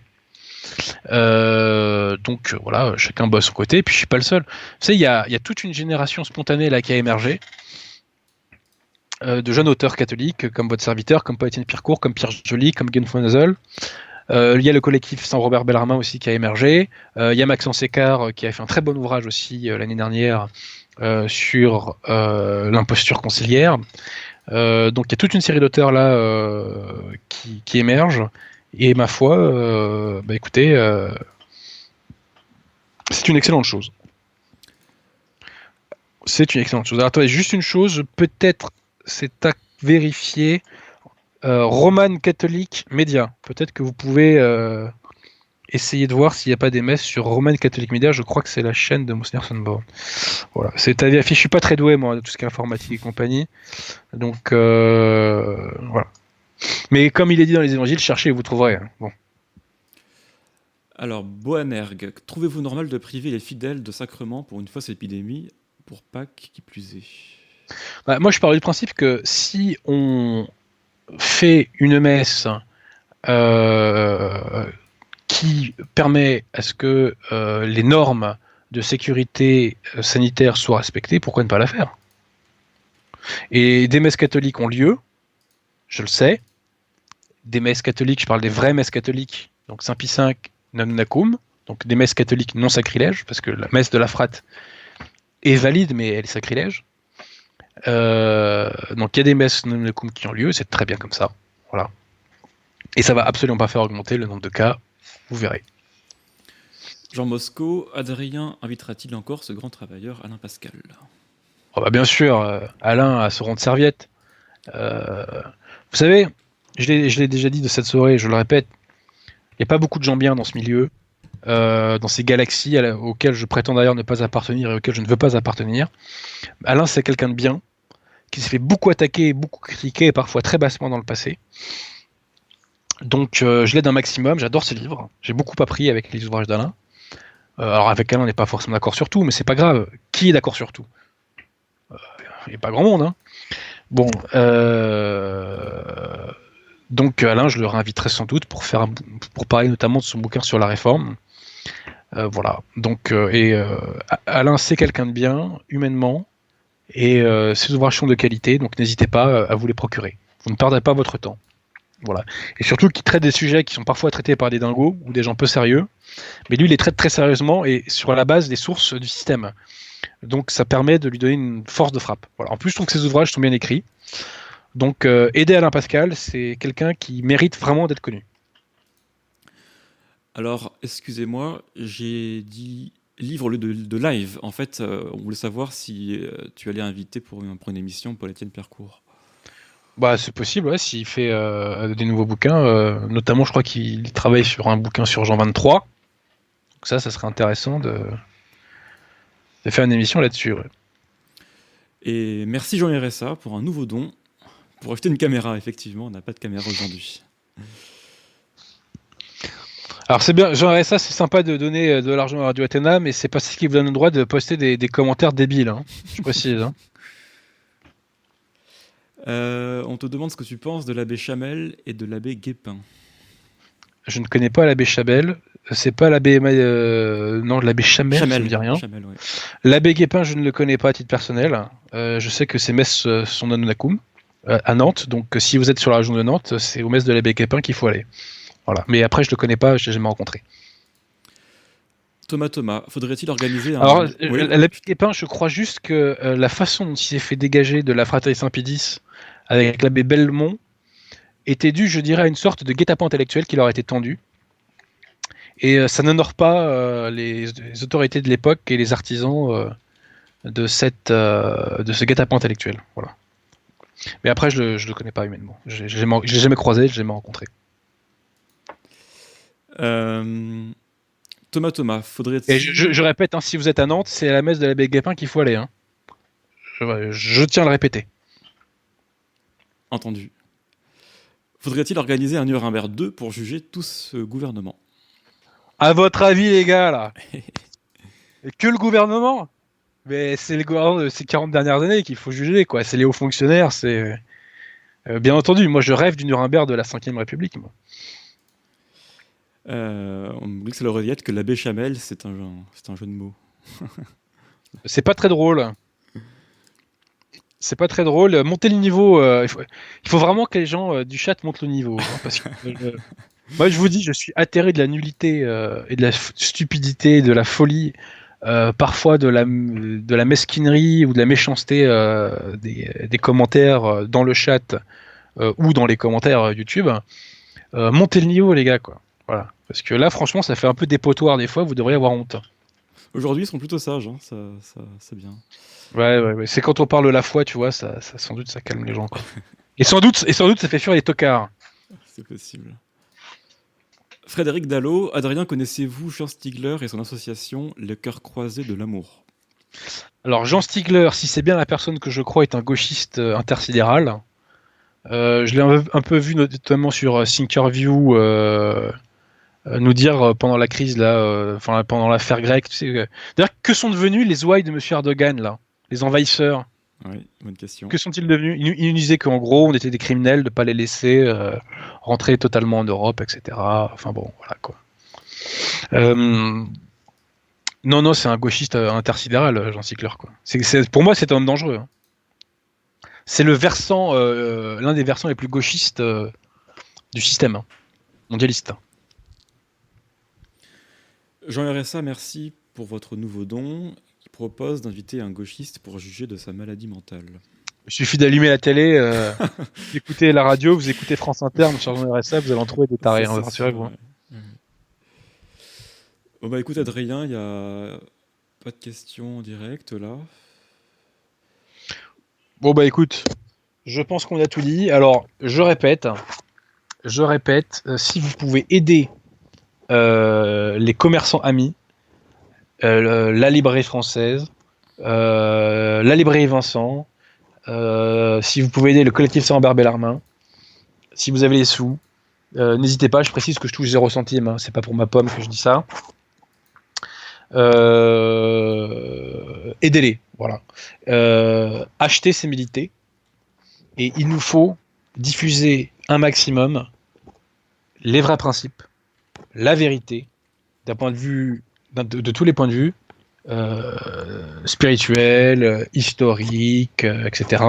A: Donc voilà, chacun bosse son côté, et puis je suis pas le seul. Vous savez, il y a, toute une génération spontanée là qui a émergé. Euh, de jeunes auteurs catholiques comme votre serviteur, comme Paul-Étienne Pierrecourt, comme Pierre Joly, comme Gen il y a le collectif Saint Robert Bellarmin aussi qui a émergé. il y a Maxence Écart qui a fait un très bon ouvrage aussi l'année dernière sur l'imposture conciliaire. donc il y a toute une série d'auteurs là qui, émergent. Et ma foi, euh, bah écoutez, euh, c'est une excellente chose. C'est une excellente chose. Alors attendez, juste une chose, peut-être c'est à vérifier. Euh, Roman catholique média. Peut-être que vous pouvez essayer de voir s'il n'y a pas des messes sur Roman catholique média. Je crois que c'est la chaîne de Monseigneur Sunborn. Voilà, c'est à vérifier. Je suis pas très doué moi de tout ce qui est informatique et compagnie. Donc voilà. Mais comme il est dit dans les évangiles, cherchez et vous trouverez. Hein. Bon.
B: Alors, Boanerg, trouvez-vous normal de priver les fidèles de sacrements pour une fausse épidémie, pour Pâques qui plus est?
A: Bah, Moi, je parle du principe que si on fait une messe euh, qui permet à ce que euh, les normes de sécurité euh, sanitaire soient respectées, pourquoi ne pas la faire? Et des messes catholiques ont lieu, je le sais. Des messes catholiques, je parle des vraies messes catholiques, donc Saint Pie V, Nacum, donc des messes catholiques non sacrilèges, parce que la messe de la frate est valide, mais elle est sacrilège. Euh, donc il y a des messes qui ont lieu, c'est très bien comme ça. Voilà. Et ça va absolument pas faire augmenter le nombre de cas, vous verrez.
B: Jean Mosco, Adrien invitera-t-il encore ce grand travailleur Alain Pascal?
A: Oh bah Bien sûr, euh, Alain a ce rond de serviette. Euh, vous savez, je l'ai déjà dit de cette soirée, je le répète, il n'y a pas beaucoup de gens bien dans ce milieu, euh, dans ces galaxies auxquelles je prétends d'ailleurs ne pas appartenir et auxquelles je ne veux pas appartenir. Alain, c'est quelqu'un de bien. qui s'est fait beaucoup attaquer, beaucoup critiquer, et parfois très bassement dans le passé. Donc euh, je l'aide un maximum, j'adore ses livres, j'ai beaucoup appris avec les ouvrages d'Alain. Euh, alors avec Alain on n'est pas forcément d'accord sur tout, mais c'est pas grave. Qui est d'accord sur tout? Il n'y a pas grand monde. Hein. Bon, donc Alain, je le réinviterai sans doute pour parler notamment de son bouquin sur la réforme. Euh, voilà. Donc, euh, et euh, Alain, c'est quelqu'un de bien, humainement, et ses ouvrages sont de qualité, donc n'hésitez pas à vous les procurer. Vous ne perdrez pas votre temps. Voilà. Et surtout qu'il traite des sujets qui sont parfois traités par des dingos ou des gens peu sérieux. Mais lui, il les traite très sérieusement et sur la base des sources du système. Donc ça permet de lui donner une force de frappe. Voilà. En plus, je trouve que ses ouvrages sont bien écrits. Donc aider Alain Pascal, c'est quelqu'un qui mérite vraiment d'être connu.
B: Alors, excusez-moi, j'ai dit livre de, de live. En fait, euh, on voulait savoir si euh, tu allais inviter pour une, pour une émission Paul-Étienne Percourt.
A: Bah, c'est possible, ouais, s'il fait euh, des nouveaux bouquins. notamment, je crois qu'il travaille sur un bouquin sur Jean 23. Donc ça, ça serait intéressant de, de faire une émission là-dessus.
B: Et merci Jean RSA pour un nouveau don. Pour acheter une caméra, effectivement, on n'a pas de caméra aujourd'hui.
A: Alors c'est bien, genre ça c'est sympa de donner euh, de l'argent à Radio Athéna, mais c'est pas ce qui vous donne le droit de poster des, commentaires débiles, hein. je précise. Hein.
B: Euh, on te demande ce que tu penses de l'abbé Chamel et de l'abbé Guépin.
A: Je ne connais pas l'abbé Chamel, c'est pas l'abbé euh, non l'abbé Chamel, Chamel, ça me dit rien. L'abbé Guépin, je ne le connais pas à titre personnel. je sais que ses messes sont à Nunakum, à Nantes, donc si vous êtes sur la région de Nantes, c'est aux messes de l'abbé Guépin qu'il faut aller. Voilà. Mais après, je le connais pas, je l'ai jamais rencontré.
B: Thomas Thomas, faudrait-il organiser un.
A: Alors, oui. la Épin, je crois juste que euh, la façon dont il s'est fait dégager de la fraternité Saint-Pédis avec l'abbé Belmont était due, je dirais, à une sorte de guet-apens intellectuel qui leur a été tendu. Et euh, ça n'honore pas euh, les, autorités de l'époque et les artisans de, cette, de ce guet-apens intellectuel. Voilà. Mais après, je ne le, le, connais pas humainement. Je l'ai jamais croisé, je l'ai jamais rencontré.
B: Euh, Thomas Thomas, faudrait.
A: Et je, répète, hein, si vous êtes à Nantes, c'est à la messe de l'abbé Guépin qu'il faut aller. Hein. Je, tiens à le répéter.
B: Entendu. Faudrait-il organiser un Nuremberg 2 pour juger tout ce gouvernement?
A: À votre avis, les gars, là Que le gouvernement? Mais c'est le gouvernement de ces 40 dernières années qu'il faut juger, quoi. C'est les hauts fonctionnaires, c'est. Euh, bien entendu, moi je rêve du Nuremberg de la 5ème République, moi.
B: Euh, on me que c'est le que l'abbé Chamel, c'est un, c'est un jeu de mots.
A: c'est pas très drôle. C'est pas très drôle. Monter le niveau, euh, il, faut, vraiment que les gens euh, du chat montent le niveau. Hein, parce que, moi, je vous dis, je suis atterré de la nullité et de la stupidité, de la folie, parfois de la, de la mesquinerie ou de la méchanceté des, des, commentaires dans le chat ou dans les commentaires YouTube. montez le niveau, les gars, quoi. Voilà. Parce que là, franchement, ça fait un peu dépotoir des fois, vous devriez avoir honte.
B: Aujourd'hui, ils sont plutôt sages, hein. ça, c'est bien.
A: Ouais, ouais, ouais. c'est quand on parle de la foi, tu vois, ça, sans doute ça calme les gens. Quoi. et, sans doute, et sans doute, ça fait fuir les tocards.
B: C'est possible. Frédéric Dallot, Adrien, connaissez-vous Jean Stigler et son association Le Cœur Croisé de l'Amour?
A: Alors, Jean Stigler, si c'est bien la personne que je crois, est un gauchiste euh, intersidéral. Euh, je l'ai un, peu vu notamment sur euh, Thinkerview euh, nous dire euh, pendant la crise là, euh, enfin pendant l'affaire grecque. Tu sais, D'ailleurs, que sont devenus les ouailles de Monsieur Erdogan là, les envahisseurs?
B: Oui, bonne question.
A: Que sont-ils devenus? Il, nous disait qu'en gros, on était des criminels de pas les laisser rentrer totalement en Europe, etc. Enfin bon, voilà quoi. Non, non, c'est un gauchiste intersidéral, Jean Cicler. Quoi. Pour moi, c'est un homme dangereux. Hein. C'est le versant, l'un des versants les plus gauchistes du système hein, mondialiste.
B: Jean RSA, merci pour votre nouveau don qui propose d'inviter un gauchiste pour juger de sa maladie mentale.
A: Il suffit d'allumer la télé, euh, d'écouter la radio, vous écoutez France Inter, sur Jean RSA, vous allez en trouver des tarés, hein, rassurez-vous.
B: Bon bah écoute Adrien, il n'y a pas de questions en direct là.
A: Bon bah écoute, je pense qu'on a tout dit. Alors je répète, je répète, euh, si vous pouvez aider les commerçants amis, euh, la librairie française, euh, la librairie Vincent, euh, si vous pouvez aider le collectif sans barbe et l'armin, si vous avez les sous, euh, n'hésitez pas, je précise que je touche 0 centime, hein, c'est pas pour ma pomme que je dis ça. Euh, aidez-les, voilà. achetez ces milités, et il nous faut diffuser un maximum les vrais principes, la vérité, d'un point de vue, de, tous les points de vue, euh, spirituel, historique, euh, etc.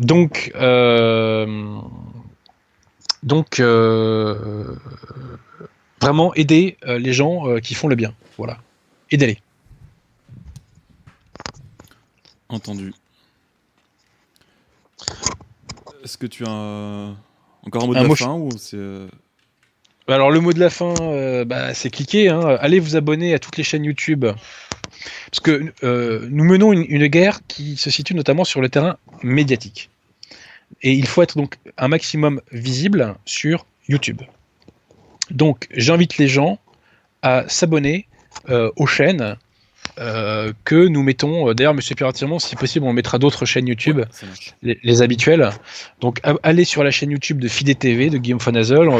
A: Donc, euh, donc vraiment aider les gens qui font le bien. Voilà, aidez-les.
B: Entendu. Est-ce que tu as encore un mot de la fin ou c'est
A: alors le mot de la fin, euh, bah, c'est cliquer. Hein. Allez vous abonner à toutes les chaînes YouTube. Parce que euh, nous menons une, guerre qui se situe notamment sur le terrain médiatique. Et il faut être donc un maximum visible sur YouTube. Donc j'invite les gens à s'abonner euh, aux chaînes que nous mettons. D'ailleurs, Monsieur Piratirement, si possible, on mettra d'autres chaînes YouTube, les, habituelles. Donc allez sur la chaîne YouTube de Fidé TV de Guillaume Fanazol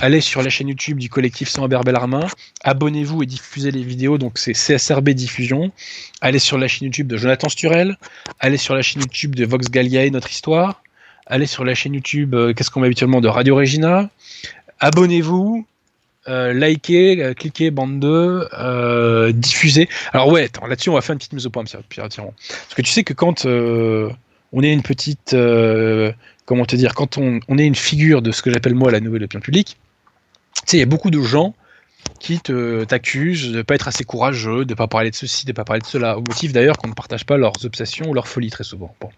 A: allez sur la chaîne YouTube du collectif Sans Bellarmin, abonnez-vous et diffusez les vidéos, donc c'est CSRB Diffusion. Allez sur la chaîne YouTube de Jonathan Sturel, allez sur la chaîne YouTube de Vox Galliae, Notre Histoire, allez sur la chaîne YouTube, euh, qu'est-ce qu'on met habituellement, de Radio Regina, abonnez-vous, euh, likez, euh, cliquez, bande 2, diffusez. Alors ouais, là-dessus on va faire une petite mise au point, Pierre Parce que tu sais que quand on est une petite comment te dire, quand on, est une figure de ce que j'appelle moi la nouvelle opinion publique, tu sais, il y a beaucoup de gens qui t'accusent de ne pas être assez courageux, de ne pas parler de ceci, de ne pas parler de cela, au motif d'ailleurs qu'on ne partage pas leurs obsessions ou leurs folies très souvent. Bon.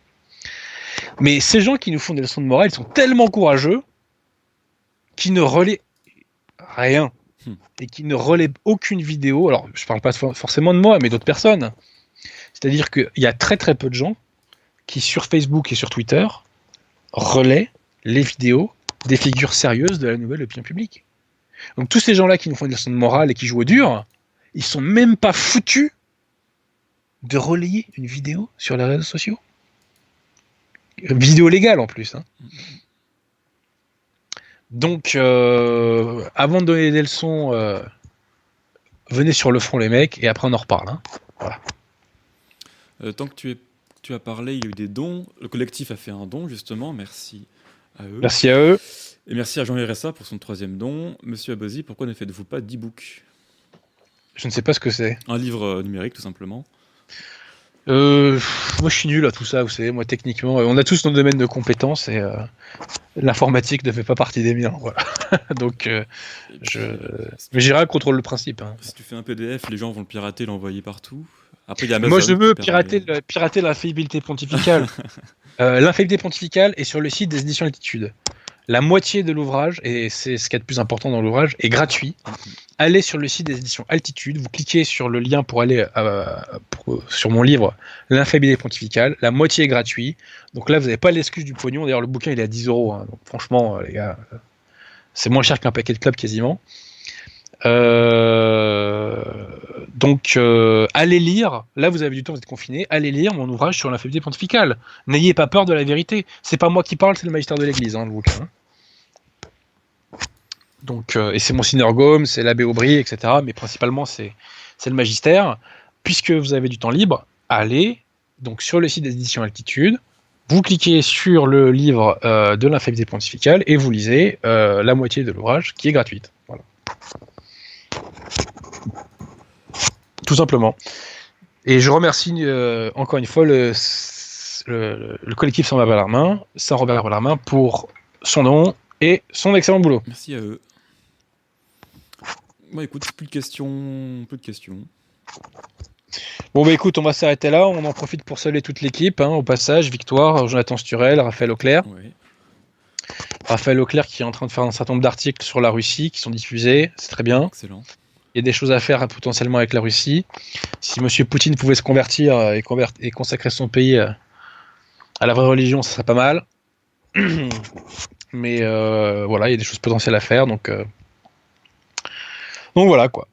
A: Mais ces gens qui nous font des leçons de morale, ils sont tellement courageux qu'ils ne relaient rien hmm. et qui ne relaient aucune vidéo. Alors, je ne parle pas forcément de moi, mais d'autres personnes. C'est-à-dire qu'il y a très très peu de gens qui, sur Facebook et sur Twitter, relaie les vidéos des figures sérieuses de la nouvelle opinion publique. Donc tous ces gens-là qui nous font des leçons de morale et qui jouent au dur, ils sont même pas foutus de relayer une vidéo sur les réseaux sociaux. Une vidéo légale en plus. Hein. Donc, euh, avant de donner des leçons, euh, venez sur le front les mecs et après on en reparle. Hein. Voilà.
B: Euh, tant que tu es tu as parlé, il y a eu des dons. Le collectif a fait un don, justement. Merci à eux.
A: Merci à eux.
B: Et merci à Jean RSA pour son troisième don. Monsieur Abosi, pourquoi ne faites-vous pas d'e-book
A: Je ne sais pas ce que c'est.
B: Un livre numérique, tout simplement.
A: Euh, moi, je suis nul à tout ça, vous savez. Moi, techniquement, on a tous nos domaines de compétences et euh, l'informatique ne fait pas partie des miens. Voilà. Donc, je. Mais j'irai contrôle le principe. Hein.
B: Si tu fais un PDF, les gens vont le pirater, l'envoyer partout.
A: Moi, je veux pirater, pirater l'infaillibilité pontificale. euh, l'infaillibilité pontificale est sur le site des éditions Altitude. La moitié de l'ouvrage, et c'est ce qui est le plus important dans l'ouvrage, est gratuit. Allez sur le site des éditions Altitude, vous cliquez sur le lien pour aller euh, sur mon livre L'infaillibilité pontificale. La moitié est gratuit. Donc là, vous n'avez pas l'excuse du pognon. D'ailleurs, le bouquin, il est à 10 euros. Hein. Franchement, euh, les gars, euh, c'est moins cher qu'un paquet de club quasiment. Euh, donc, euh, allez lire. Là, vous avez du temps, vous êtes confiné. Allez lire mon ouvrage sur l'infidélité pontificale. N'ayez pas peur de la vérité. C'est pas moi qui parle, c'est le magistère de l'Église, hein, le. Hein. Donc, euh, et c'est mon synergome, c'est l'abbé Aubry, etc. Mais principalement, c'est le magistère. Puisque vous avez du temps libre, allez donc sur le site des éditions Altitude. Vous cliquez sur le livre de l'infidélité pontificale et vous lisez la moitié de l'ouvrage qui est gratuite. Voilà. Tout simplement. Et je remercie euh, encore une fois le, collectif Saint-Robert Larmin, Saint-Robert Larmin pour son nom et son excellent boulot.
B: Merci à eux. Bah écoute, plus de questions, plus de questions.
A: Bon bah écoute, on va s'arrêter là. On en profite pour saluer toute l'équipe. Hein, au passage, Victoire, Jonathan Sturel, Raphaël Auclair. Raphaël Auclair qui est en train de faire un certain nombre d'articles sur la Russie qui sont diffusés. C'est très bien.
B: Excellent
A: il y a des choses à faire potentiellement avec la Russie. Si M. Poutine pouvait se convertir euh, et, et consacrer son pays euh, à la vraie religion, ça serait pas mal. Mais euh, voilà, il y a des choses potentielles à faire, donc donc voilà quoi.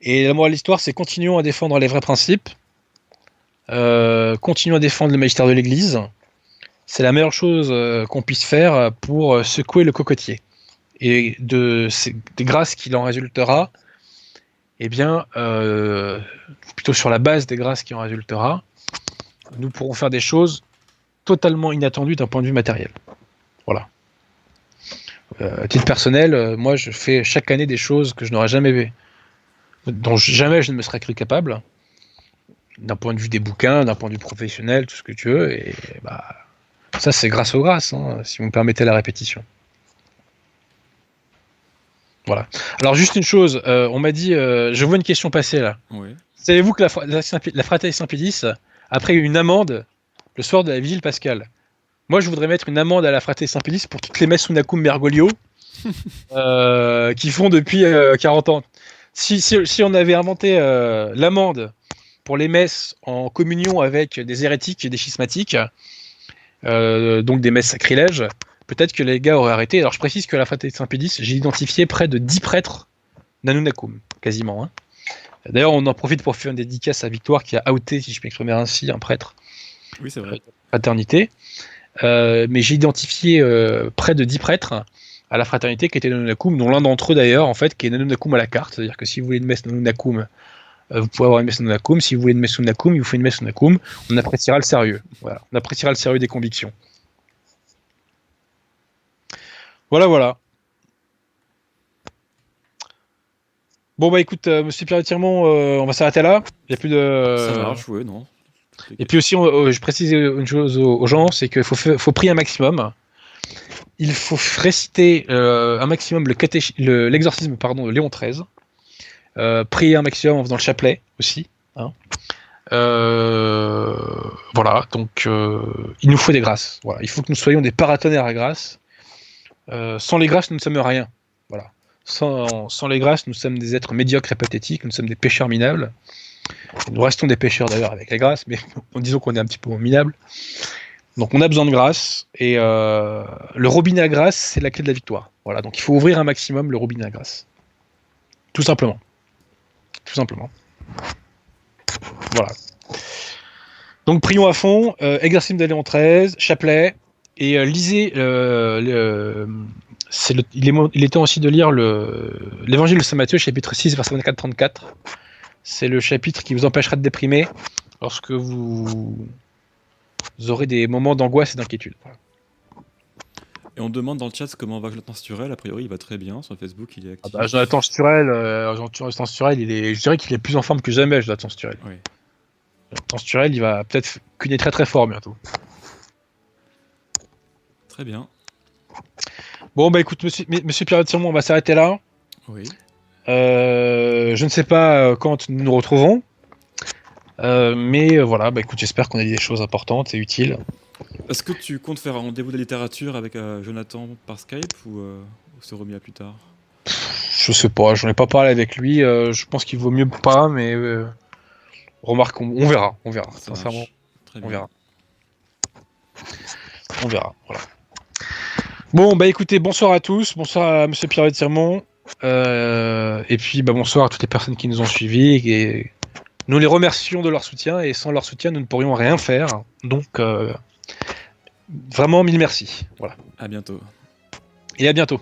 A: Et la morale de l'histoire, c'est continuons à défendre les vrais principes, euh, continuons à défendre le magistère de l'Église. C'est la meilleure chose euh, qu'on puisse faire pour euh, secouer le cocotier. Et de ces, des grâces qu'il en résultera, eh bien, euh, plutôt sur la base des grâces qui en résultera, nous pourrons faire des choses totalement inattendues d'un point de vue matériel. Voilà. Euh, à titre personnel, euh, moi, je fais chaque année des choses que je n'aurais jamais vues, dont jamais je ne me serais cru capable, d'un point de vue des bouquins, d'un point de vue professionnel, tout ce que tu veux, et bah, ça, c'est grâce aux grâces, hein, si vous me permettez la répétition. Voilà. Alors, juste une chose, euh, on m'a dit, euh, je vois une question passer là.
B: Oui.
A: Savez-vous que la, la, la Saint-Pédis a pris une amende le soir de la vigile pascale Moi, je voudrais mettre une amende à la Fraternité Saint-Pédis pour toutes les messes Unacum Mergolio euh, qui font depuis euh, 40 ans. Si, si, si on avait inventé euh, l'amende pour les messes en communion avec des hérétiques et des schismatiques, euh, donc des messes sacrilèges, peut-être que les gars auraient arrêté. Alors, je précise que la Fraternité Saint-Pédis, j'ai identifié près de 10 prêtres d'Anunnacum, quasiment. hein. D'ailleurs, on en profite pour faire une dédicace à Victoire qui a outé, si je peux m'exprimer ainsi, un prêtre
B: Oui, c'est vrai.
A: fraternité. Euh, mais j'ai identifié euh, près de 10 prêtres à la fraternité qui étaient Nanunakum, dont l'un d'entre eux d'ailleurs, en fait, qui est Nanunakum à la carte. C'est-à-dire que si vous voulez une messe Nanunakum, vous pouvez avoir une messe Nanunakum. Si vous voulez une messe Nanunakum, il vous faut une messe Nanunakum. On appréciera le sérieux. Voilà. On appréciera le sérieux des convictions. Voilà, voilà. Bon, bah écoute, euh, monsieur Pierre Tiremont, euh, on va s'arrêter là. Il n'y a plus de.
B: Ça marche, ouais, non.
A: Et puis aussi, on- euh, je précise une chose aux, aux gens, c'est qu'il faut, fa- faut prier un maximum. Il faut réciter euh, un maximum le catéch- le- l'exorcisme pardon, de Léon XIII. Euh, prier un maximum en faisant le chapelet aussi. hein. Euh, voilà, donc euh, il nous faut des grâces. Voilà, il faut que nous soyons des paratonnerres à grâce. Euh, sans les grâces, nous ne sommes rien. Voilà. Sans, sans les grâces, nous sommes des êtres médiocres et pathétiques, nous sommes des pécheurs minables. Nous restons des pécheurs d'ailleurs avec la grâce, mais disons qu'on est un petit peu minable. Donc on a besoin de grâce, et le robinet à grâce, c'est la clé de la victoire. Voilà, donc il faut ouvrir un maximum le robinet à grâce. Tout simplement. Tout simplement. Voilà. Donc prions à fond, euh, exercice de Léon XIII, chapelet, et euh, lisez, euh, le, il, est, mo- il est temps aussi de lire le- l'évangile de Saint Matthieu, chapitre 6, verset 24-34. C'est le chapitre qui vous empêchera de déprimer lorsque vous, vous aurez des moments d'angoisse et d'inquiétude. Voilà.
B: Et on demande dans le chat comment va Jonathan Sturel. A priori, il va très bien. Sur Facebook, il est actif.
A: Ah bah, Jonathan Sturel, euh, Jonathan Sturel, il est, je dirais qu'il est plus en forme que jamais, Jonathan Sturel.
B: Oui.
A: Jonathan Sturel, il va peut-être cuner très très fort bientôt.
B: Très bien.
A: Bon, bah écoute, monsieur, monsieur Pierre Tirmont, on va s'arrêter là.
B: Oui.
A: Euh, je ne sais pas euh, quand nous nous retrouvons. Euh, mais voilà, bah écoute, j'espère qu'on a dit des choses importantes et utiles.
B: Est-ce que tu comptes faire un rendez-vous de littérature avec euh, Jonathan par Skype ou, euh, c'est remis à plus tard?
A: Je sais pas, j'en ai pas parlé avec lui. euh, je pense qu'il vaut mieux pas, mais euh, remarque, on, on verra, on verra.
B: Ça
A: Sincèrement.
B: Très
A: on
B: bien.
A: verra. On verra, voilà. Bon, bah écoutez, bonsoir à tous, bonsoir à Monsieur Pierre Tirmont, et puis bah, bonsoir à toutes les personnes qui nous ont suivis. Et nous les remercions de leur soutien, et sans leur soutien, nous ne pourrions rien faire. Donc, vraiment, mille merci. Voilà.
B: À bientôt.
A: Et à bientôt.